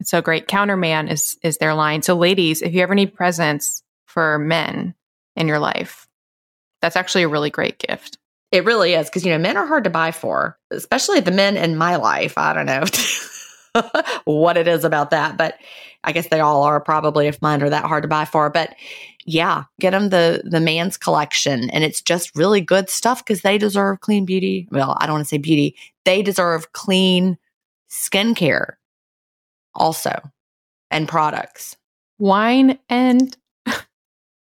it's so great. Counterman is is their line. So ladies, if you ever need presents for men in your life, that's actually a really great gift. It really is because you know men are hard to buy for, especially the men in my life. I don't know what it is about that, but I guess they all are probably if mine are that hard to buy for. But yeah, get them the the man's collection, and it's just really good stuff because they deserve clean beauty. Well, I don't want to say beauty; they deserve clean skincare, also, and products. Wine and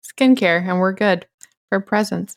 skincare, and we're good for presents.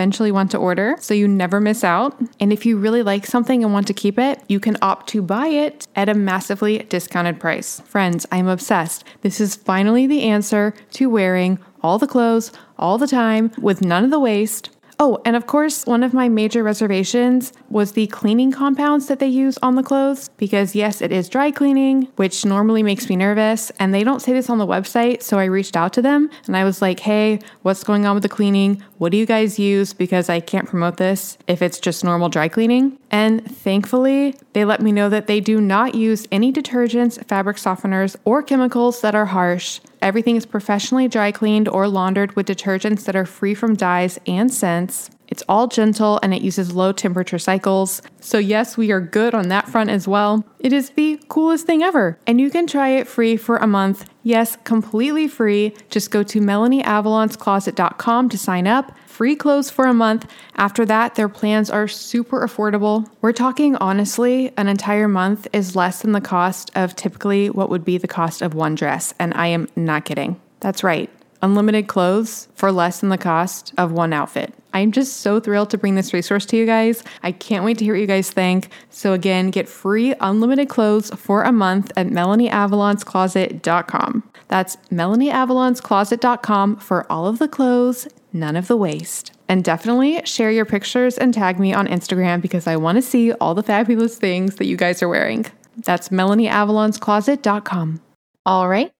eventually want to order so you never miss out. And if you really like something and want to keep it, you can opt to buy it at a massively discounted price. Friends, I'm obsessed. This is finally the answer to wearing all the clothes all the time with none of the waste Oh, and of course, one of my major reservations was the cleaning compounds that they use on the clothes because, yes, it is dry cleaning, which normally makes me nervous. And they don't say this on the website. So I reached out to them and I was like, hey, what's going on with the cleaning? What do you guys use? Because I can't promote this if it's just normal dry cleaning. And thankfully, they let me know that they do not use any detergents, fabric softeners, or chemicals that are harsh. Everything is professionally dry cleaned or laundered with detergents that are free from dyes and scents. It's all gentle and it uses low temperature cycles. So, yes, we are good on that front as well. It is the coolest thing ever. And you can try it free for a month. Yes, completely free. Just go to melanieavalonscloset.com to sign up. Free clothes for a month. After that, their plans are super affordable. We're talking honestly, an entire month is less than the cost of typically what would be the cost of one dress. And I am not kidding. That's right unlimited clothes for less than the cost of one outfit. I'm just so thrilled to bring this resource to you guys. I can't wait to hear what you guys think. So, again, get free unlimited clothes for a month at melanieavalonscloset.com. That's melanieavalonscloset.com for all of the clothes, none of the waste. And definitely share your pictures and tag me on Instagram because I want to see all the fabulous things that you guys are wearing. That's melanieavalonscloset.com. All right.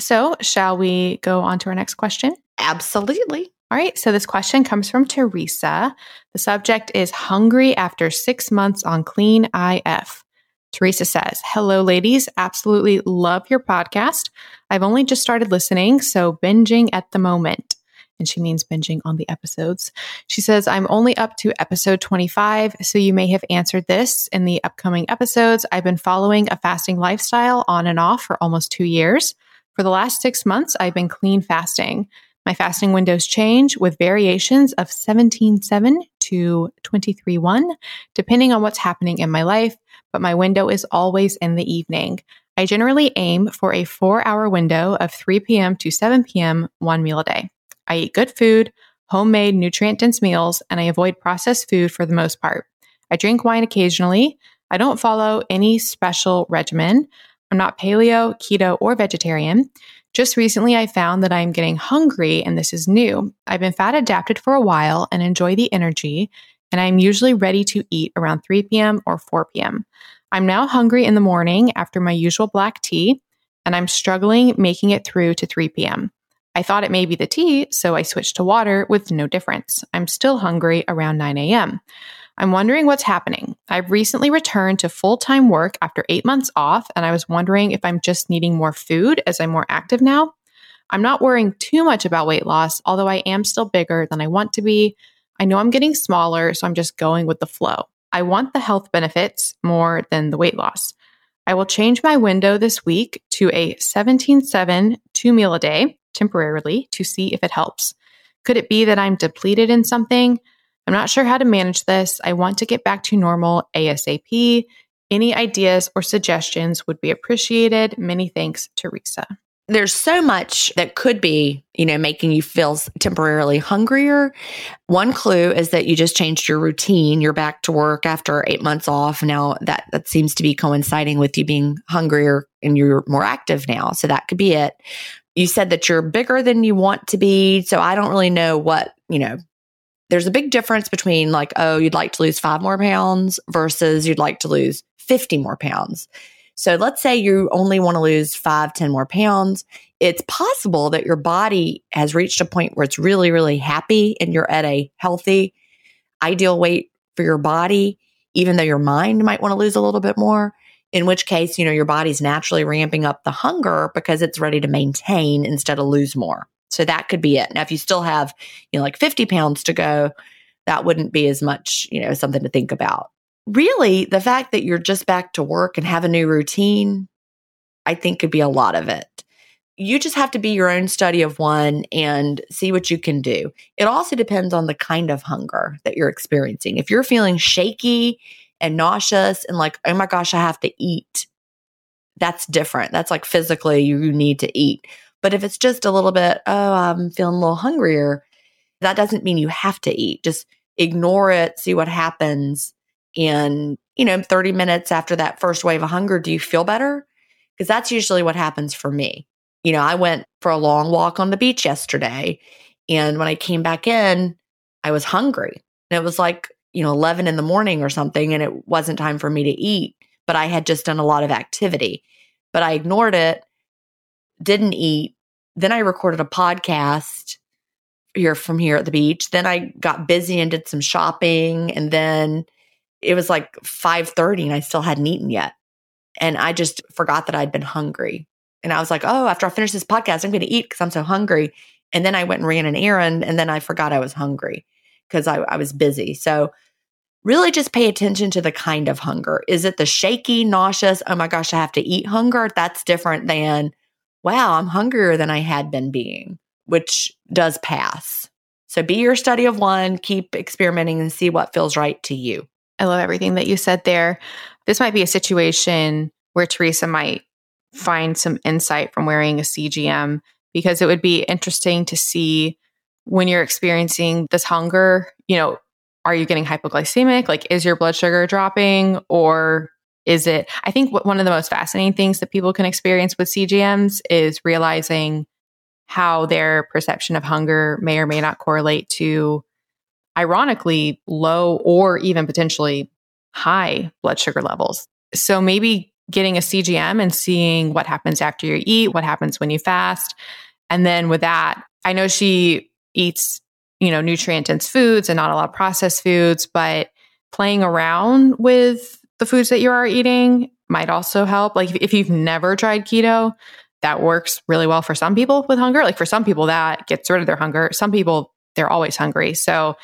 So, shall we go on to our next question? Absolutely. All right. So, this question comes from Teresa. The subject is hungry after six months on clean IF. Teresa says, Hello, ladies. Absolutely love your podcast. I've only just started listening, so binging at the moment. And she means binging on the episodes. She says, I'm only up to episode 25, so you may have answered this in the upcoming episodes. I've been following a fasting lifestyle on and off for almost two years. For the last six months, I've been clean fasting. My fasting windows change with variations of 17.7 to 23.1, depending on what's happening in my life, but my window is always in the evening. I generally aim for a four hour window of 3 p.m. to 7 p.m., one meal a day. I eat good food, homemade, nutrient dense meals, and I avoid processed food for the most part. I drink wine occasionally. I don't follow any special regimen. I'm not paleo, keto, or vegetarian. Just recently, I found that I'm getting hungry, and this is new. I've been fat adapted for a while and enjoy the energy, and I'm usually ready to eat around 3 p.m. or 4 p.m. I'm now hungry in the morning after my usual black tea, and I'm struggling making it through to 3 p.m. I thought it may be the tea, so I switched to water with no difference. I'm still hungry around 9 a.m. I'm wondering what's happening. I've recently returned to full time work after eight months off, and I was wondering if I'm just needing more food as I'm more active now. I'm not worrying too much about weight loss, although I am still bigger than I want to be. I know I'm getting smaller, so I'm just going with the flow. I want the health benefits more than the weight loss. I will change my window this week to a 17 7 two meal a day temporarily to see if it helps. Could it be that I'm depleted in something? I'm not sure how to manage this. I want to get back to normal ASAP. Any ideas or suggestions would be appreciated. Many thanks, Teresa. There's so much that could be, you know, making you feel temporarily hungrier. One clue is that you just changed your routine. You're back to work after eight months off. Now that that seems to be coinciding with you being hungrier and you're more active now. So that could be it. You said that you're bigger than you want to be. So I don't really know what, you know, there's a big difference between like, oh, you'd like to lose five more pounds versus you'd like to lose 50 more pounds. So let's say you only want to lose five, 10 more pounds. It's possible that your body has reached a point where it's really, really happy and you're at a healthy, ideal weight for your body, even though your mind might want to lose a little bit more. In which case, you know, your body's naturally ramping up the hunger because it's ready to maintain instead of lose more. So that could be it. Now, if you still have, you know, like 50 pounds to go, that wouldn't be as much, you know, something to think about. Really, the fact that you're just back to work and have a new routine, I think could be a lot of it. You just have to be your own study of one and see what you can do. It also depends on the kind of hunger that you're experiencing. If you're feeling shaky and nauseous and like, oh my gosh, I have to eat, that's different. That's like physically you need to eat. But if it's just a little bit, oh, I'm feeling a little hungrier, that doesn't mean you have to eat. Just ignore it, see what happens. And, you know, 30 minutes after that first wave of hunger, do you feel better? Because that's usually what happens for me. You know, I went for a long walk on the beach yesterday. And when I came back in, I was hungry. And it was like, you know, 11 in the morning or something, and it wasn't time for me to eat, but I had just done a lot of activity. But I ignored it, didn't eat. Then I recorded a podcast here from here at the beach. Then I got busy and did some shopping. And then it was like 5:30 and I still hadn't eaten yet. And I just forgot that I'd been hungry. And I was like, oh, after I finish this podcast, I'm going to eat because I'm so hungry. And then I went and ran an errand and then I forgot I was hungry because I, I was busy. So really just pay attention to the kind of hunger. Is it the shaky, nauseous, oh my gosh, I have to eat hunger? That's different than, wow, I'm hungrier than I had been being, which does pass. So be your study of one, keep experimenting and see what feels right to you. I love everything that you said there. This might be a situation where Teresa might find some insight from wearing a CGM because it would be interesting to see when you're experiencing this hunger, you know, are you getting hypoglycemic? Like, is your blood sugar dropping or is it? I think one of the most fascinating things that people can experience with CGMs is realizing how their perception of hunger may or may not correlate to, ironically, low or even potentially high blood sugar levels. So maybe getting a CGM and seeing what happens after you eat, what happens when you fast. And then with that, I know she eats, you know, nutrient dense foods and not a lot of processed foods, but playing around with the foods that you are eating might also help. Like if you've never tried keto, that works really well for some people with hunger. Like for some people, that gets rid of their hunger. Some people, they're always hungry. So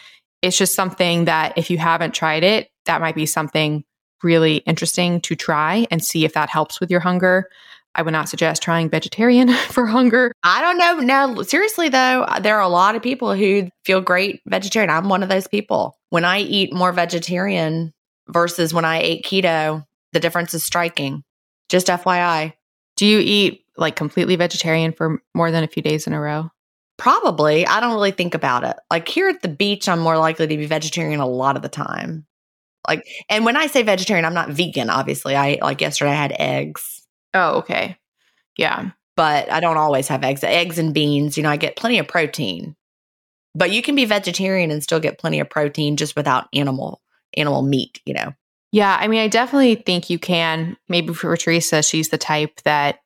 it's just something that if you haven't tried it, that might be something really interesting to try and see if that helps with your hunger. I would not suggest trying vegetarian for hunger. I don't know. No, seriously though, there are a lot of people who feel great vegetarian. I'm one of those people. When I eat more vegetarian versus when I ate keto, the difference is striking. Just FYI. Do you eat like completely vegetarian for more than a few days in a row? Probably. I don't really think about it. Like here at the beach, I'm more likely to be vegetarian a lot of the time. Like, and when I say vegetarian, I'm not vegan, obviously. I like yesterday I had eggs. Oh, okay. Yeah. But I don't always have eggs. Eggs and beans, you know, I get plenty of protein. But you can be vegetarian and still get plenty of protein just without animal animal meat, you know. Yeah, I mean, I definitely think you can. Maybe for Teresa, she's the type that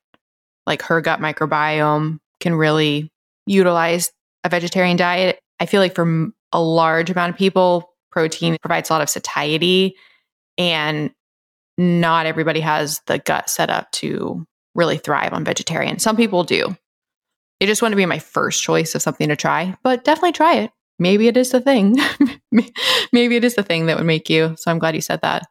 like her gut microbiome can really utilize a vegetarian diet. I feel like for a large amount of people, protein provides a lot of satiety and not everybody has the gut set up to really thrive on vegetarian. Some people do. It just wouldn't be my first choice of something to try, but definitely try it. Maybe it is the thing. Maybe it is the thing that would make you. So I'm glad you said that.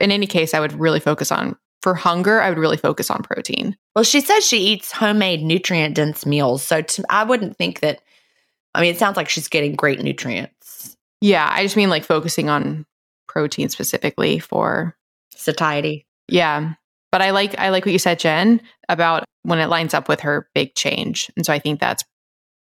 In any case, I would really focus on for hunger, I would really focus on protein. Well, she says she eats homemade nutrient dense meals. So to, I wouldn't think that, I mean, it sounds like she's getting great nutrients. Yeah, I just mean like focusing on protein specifically for satiety. Yeah. But I like I like what you said, Gin, about when it lines up with her big change. And so I think that's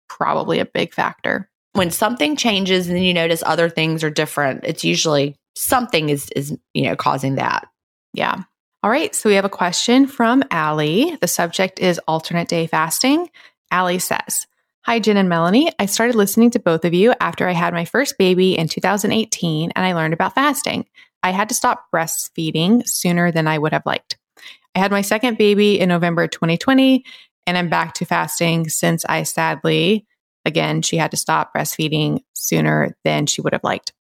probably a big factor. When something changes and you notice other things are different, it's usually something is is, you know, causing that. Yeah. All right. So we have a question from Allie. The subject is alternate day fasting. Allie says, Hi, Gin and Melanie. I started listening to both of you after I had my first baby in 2018 and I learned about fasting. I had to stop breastfeeding sooner than I would have liked. I had my second baby in November 2020 and I'm back to fasting since I sadly, again, she had to stop breastfeeding sooner than she would have liked.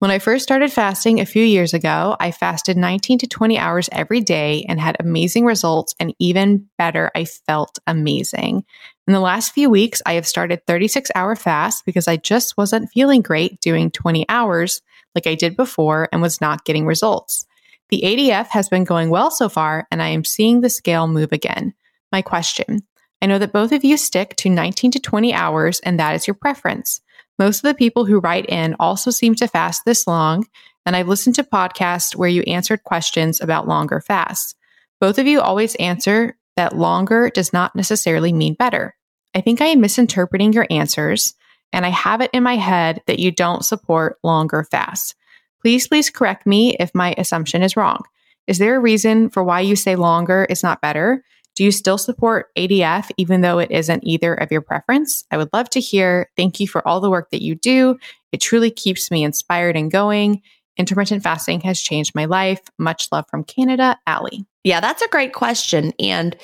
When I first started fasting a few years ago, I fasted 19 to 20 hours every day and had amazing results. And even better, I felt amazing. In the last few weeks, I have started 36 hour fast because I just wasn't feeling great doing 20 hours like I did before and was not getting results. The ADF has been going well so far, and I am seeing the scale move again. My question I know that both of you stick to 19 to 20 hours, and that is your preference. Most of the people who write in also seem to fast this long, and I've listened to podcasts where you answered questions about longer fasts. Both of you always answer that longer does not necessarily mean better. I think I am misinterpreting your answers, and I have it in my head that you don't support longer fasts. Please, please correct me if my assumption is wrong. Is there a reason for why you say longer is not better? Do you still support ADF even though it isn't either of your preference? I would love to hear. Thank you for all the work that you do. It truly keeps me inspired and going. Intermittent fasting has changed my life. Much love from Canada, Allie. Yeah, that's a great question. And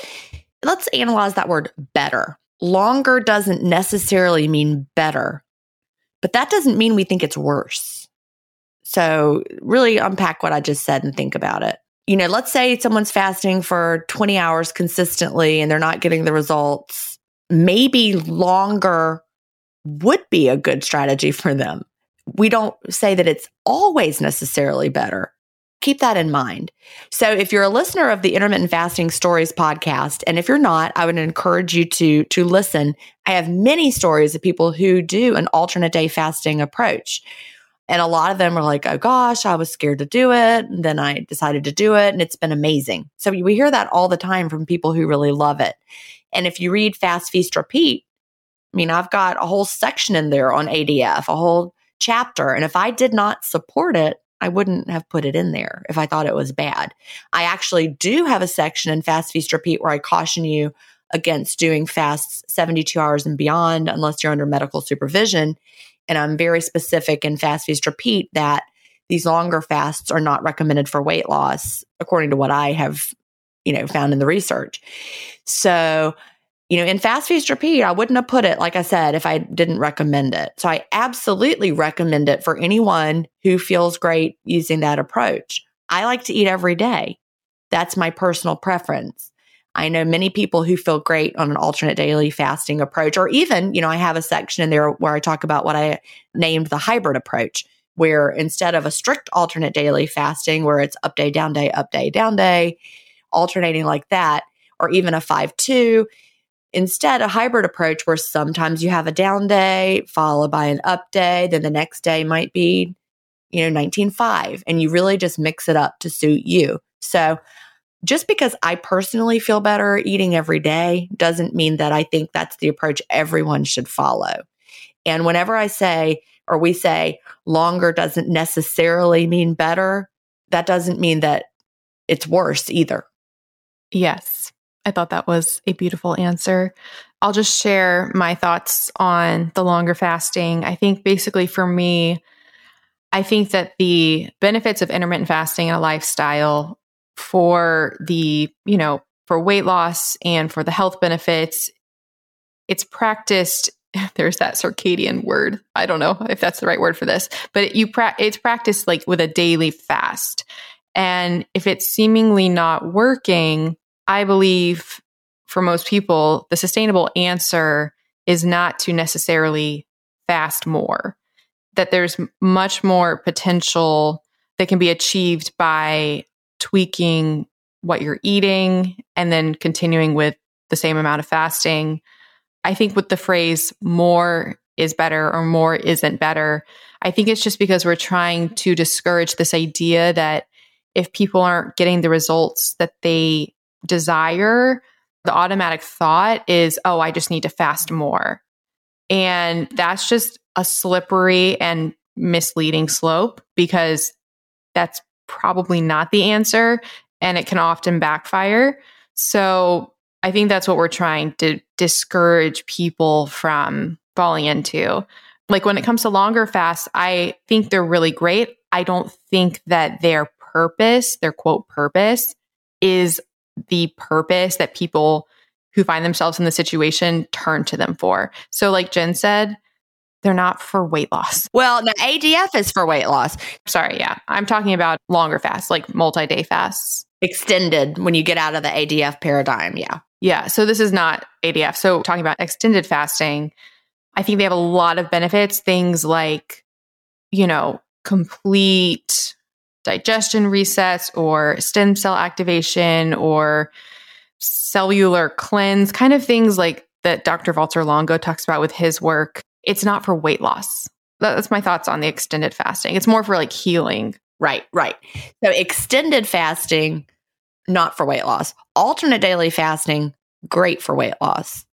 let's analyze that word better. Longer doesn't necessarily mean better, but that doesn't mean we think it's worse. So, really unpack what I just said and think about it. You know, let's say someone's fasting for 20 hours consistently and they're not getting the results. Maybe longer would be a good strategy for them. We don't say that it's always necessarily better. Keep that in mind. So if you're a listener of the intermittent fasting stories podcast and if you're not, I would encourage you to to listen. I have many stories of people who do an alternate day fasting approach. And a lot of them are like, "Oh gosh, I was scared to do it, and then I decided to do it and it's been amazing." So we hear that all the time from people who really love it. And if you read Fast Feast Repeat, I mean, I've got a whole section in there on ADF, a whole chapter. And if I did not support it, I wouldn't have put it in there if I thought it was bad. I actually do have a section in Fast Feast Repeat where I caution you against doing fasts 72 hours and beyond unless you're under medical supervision. And I'm very specific in Fast Feast Repeat that these longer fasts are not recommended for weight loss, according to what I have, you know, found in the research. So you know, in fast feast repeat, I wouldn't have put it, like I said, if I didn't recommend it. So I absolutely recommend it for anyone who feels great using that approach. I like to eat every day. That's my personal preference. I know many people who feel great on an alternate daily fasting approach, or even, you know, I have a section in there where I talk about what I named the hybrid approach, where instead of a strict alternate daily fasting, where it's up day, down day, up day, down day, alternating like that, or even a 5 2, Instead, a hybrid approach where sometimes you have a down day followed by an up day, then the next day might be, you know, 19.5, and you really just mix it up to suit you. So, just because I personally feel better eating every day doesn't mean that I think that's the approach everyone should follow. And whenever I say, or we say, longer doesn't necessarily mean better, that doesn't mean that it's worse either. Yes. I thought that was a beautiful answer. I'll just share my thoughts on the longer fasting. I think basically for me, I think that the benefits of intermittent fasting in a lifestyle for the, you know, for weight loss and for the health benefits, it's practiced. There's that circadian word. I don't know if that's the right word for this, but you pra- it's practiced like with a daily fast. And if it's seemingly not working, I believe for most people, the sustainable answer is not to necessarily fast more, that there's much more potential that can be achieved by tweaking what you're eating and then continuing with the same amount of fasting. I think with the phrase more is better or more isn't better, I think it's just because we're trying to discourage this idea that if people aren't getting the results that they desire, the automatic thought is, oh, I just need to fast more. And that's just a slippery and misleading slope because that's probably not the answer and it can often backfire. So I think that's what we're trying to discourage people from falling into. Like when it comes to longer fasts, I think they're really great. I don't think that their purpose, their quote purpose, is the purpose that people who find themselves in the situation turn to them for. So, like Gin said, they're not for weight loss. Well, the ADF is for weight loss. Sorry, yeah. I'm talking about longer fasts, like multi day fasts. Extended when you get out of the ADF paradigm. Yeah. Yeah. So, this is not ADF. So, talking about extended fasting, I think they have a lot of benefits. Things like, you know, complete digestion resets or stem cell activation or cellular cleanse, kind of things like that Dr. Valter Longo talks about with his work. It's not for weight loss. That's my thoughts on the extended fasting. It's more for like healing. Right, right. So extended fasting, not for weight loss. Alternate daily fasting, great for weight loss.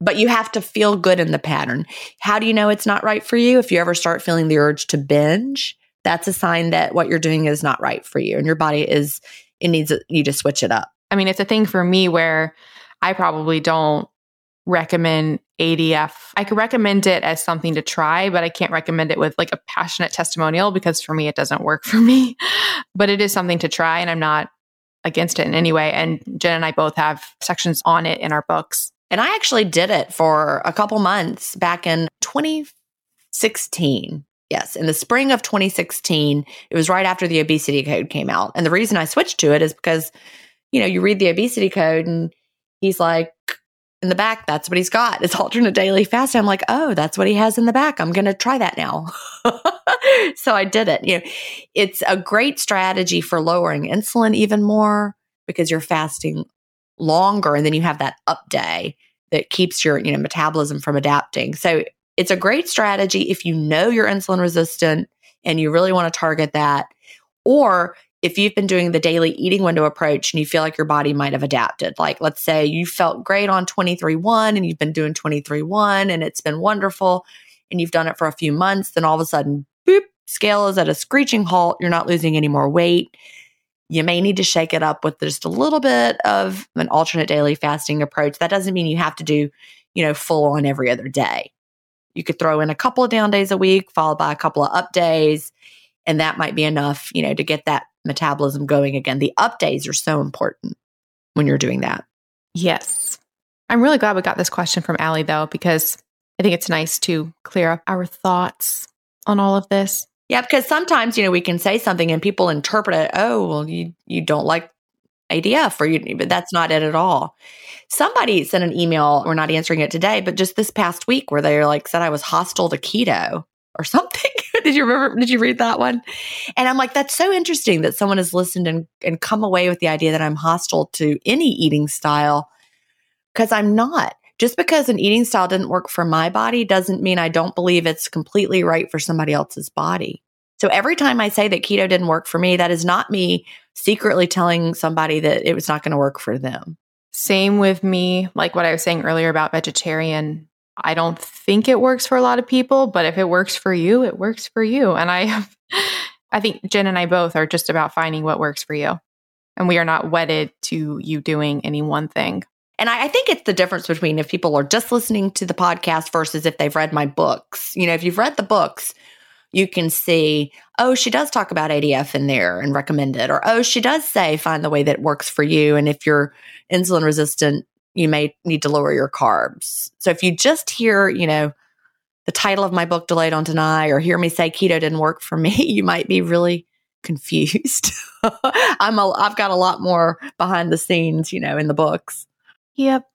But you have to feel good in the pattern. How do you know it's not right for you? If you ever start feeling the urge to binge, that's a sign that what you're doing is not right for you and your body is it needs you to switch it up i mean it's a thing for me where i probably don't recommend ADF. I could recommend it as something to try, but I can't recommend it with like a passionate testimonial because for me, it doesn't work for me. but it is something to try, and I'm not against it in any way. And Gin and I both have sections on it in our books. And I actually did it for a couple months back in 2016. Yes, in the spring of 2016, it was right after the obesity code came out. And the reason I switched to it is because, you know, you read the obesity code and he's like, in the back, that's what he's got. It's alternate daily fasting. I'm like, oh, that's what he has in the back. I'm going to try that now. so I did it. You know, it's a great strategy for lowering insulin even more because you're fasting longer and then you have that up day that keeps your, you know, metabolism from adapting. So it's a great strategy if you know you're insulin resistant and you really want to target that. Or if you've been doing the daily eating window approach and you feel like your body might have adapted, like let's say you felt great on 23-1 and you've been doing 23-1 and it's been wonderful and you've done it for a few months, then all of a sudden, boop, scale is at a screeching halt. You're not losing any more weight. You may need to shake it up with just a little bit of an alternate daily fasting approach. That doesn't mean you have to do, you know, full on every other day. You could throw in a couple of down days a week, followed by a couple of up days. And that might be enough, you know, to get that metabolism going again. The up days are so important when you're doing that. Yes. I'm really glad we got this question from Allie, though, because I think it's nice to clear up our thoughts on all of this. Yeah, because sometimes, you know, we can say something and people interpret it, oh, well, you you don't like ADF or you but that's not it at all. Somebody sent an email, we're not answering it today, but just this past week where they like said I was hostile to keto or something. did you remember? Did you read that one? And I'm like, that's so interesting that someone has listened and, and come away with the idea that I'm hostile to any eating style because I'm not. Just because an eating style didn't work for my body doesn't mean I don't believe it's completely right for somebody else's body. So every time I say that keto didn't work for me, that is not me secretly telling somebody that it was not going to work for them. Same with me, like what I was saying earlier about vegetarian. I don't think it works for a lot of people, but if it works for you, it works for you. And I I think Gin and I both are just about finding what works for you. And we are not wedded to you doing any one thing. And I, I, think it's the difference between if people are just listening to the podcast versus if they've read my books. You know, if you've read the books, you can see, oh, she does talk about ADF in there and recommend it. Or, oh, she does say find the way that works for you. And if you're insulin resistant, you may need to lower your carbs. So if you just hear, you know, the title of my book, Delay Don't Deny, or hear me say keto didn't work for me, you might be really confused. I'm a, I've got a lot more behind the scenes, you know, in the books. Yep.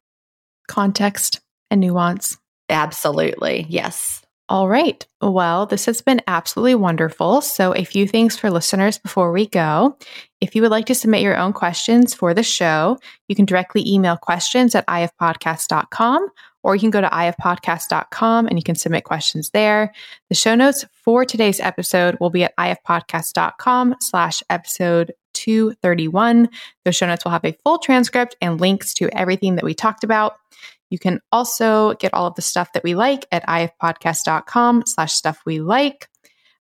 Context and nuance. Absolutely. Yes. All right. Well, this has been absolutely wonderful. So, a few things for listeners before we go. If you would like to submit your own questions for the show, you can directly email questions at ifpodcast.com or you can go to ifpodcast.com and you can submit questions there. The show notes for today's episode will be at ifpodcast.com slash episode 231. Those show notes will have a full transcript and links to everything that we talked about. You can also get all of the stuff that we like at ifpodcast.com slash stuff we like.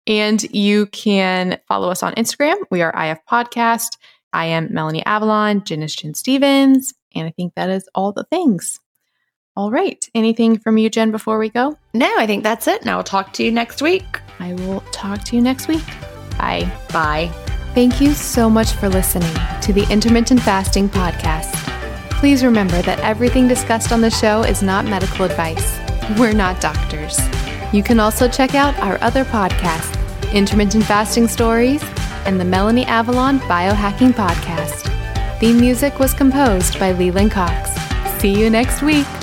And you can follow us on Instagram. We are IF Podcast. I am Melanie Avalon, Gin is Gin Stephens. And I think that is all the things. All right. Anything from you, Gin, before we go? No, I think that's it. Now I'll talk to you next week. I will talk to you next week. Bye. Bye. Thank you so much for listening to the Intermittent Fasting Podcast. Please remember that everything discussed on the show is not medical advice. We're not doctors. You can also check out our other podcasts, Intermittent Fasting Stories and the Melanie Avalon Biohacking Podcast. Theme music was composed by Leland Cox. See you next week.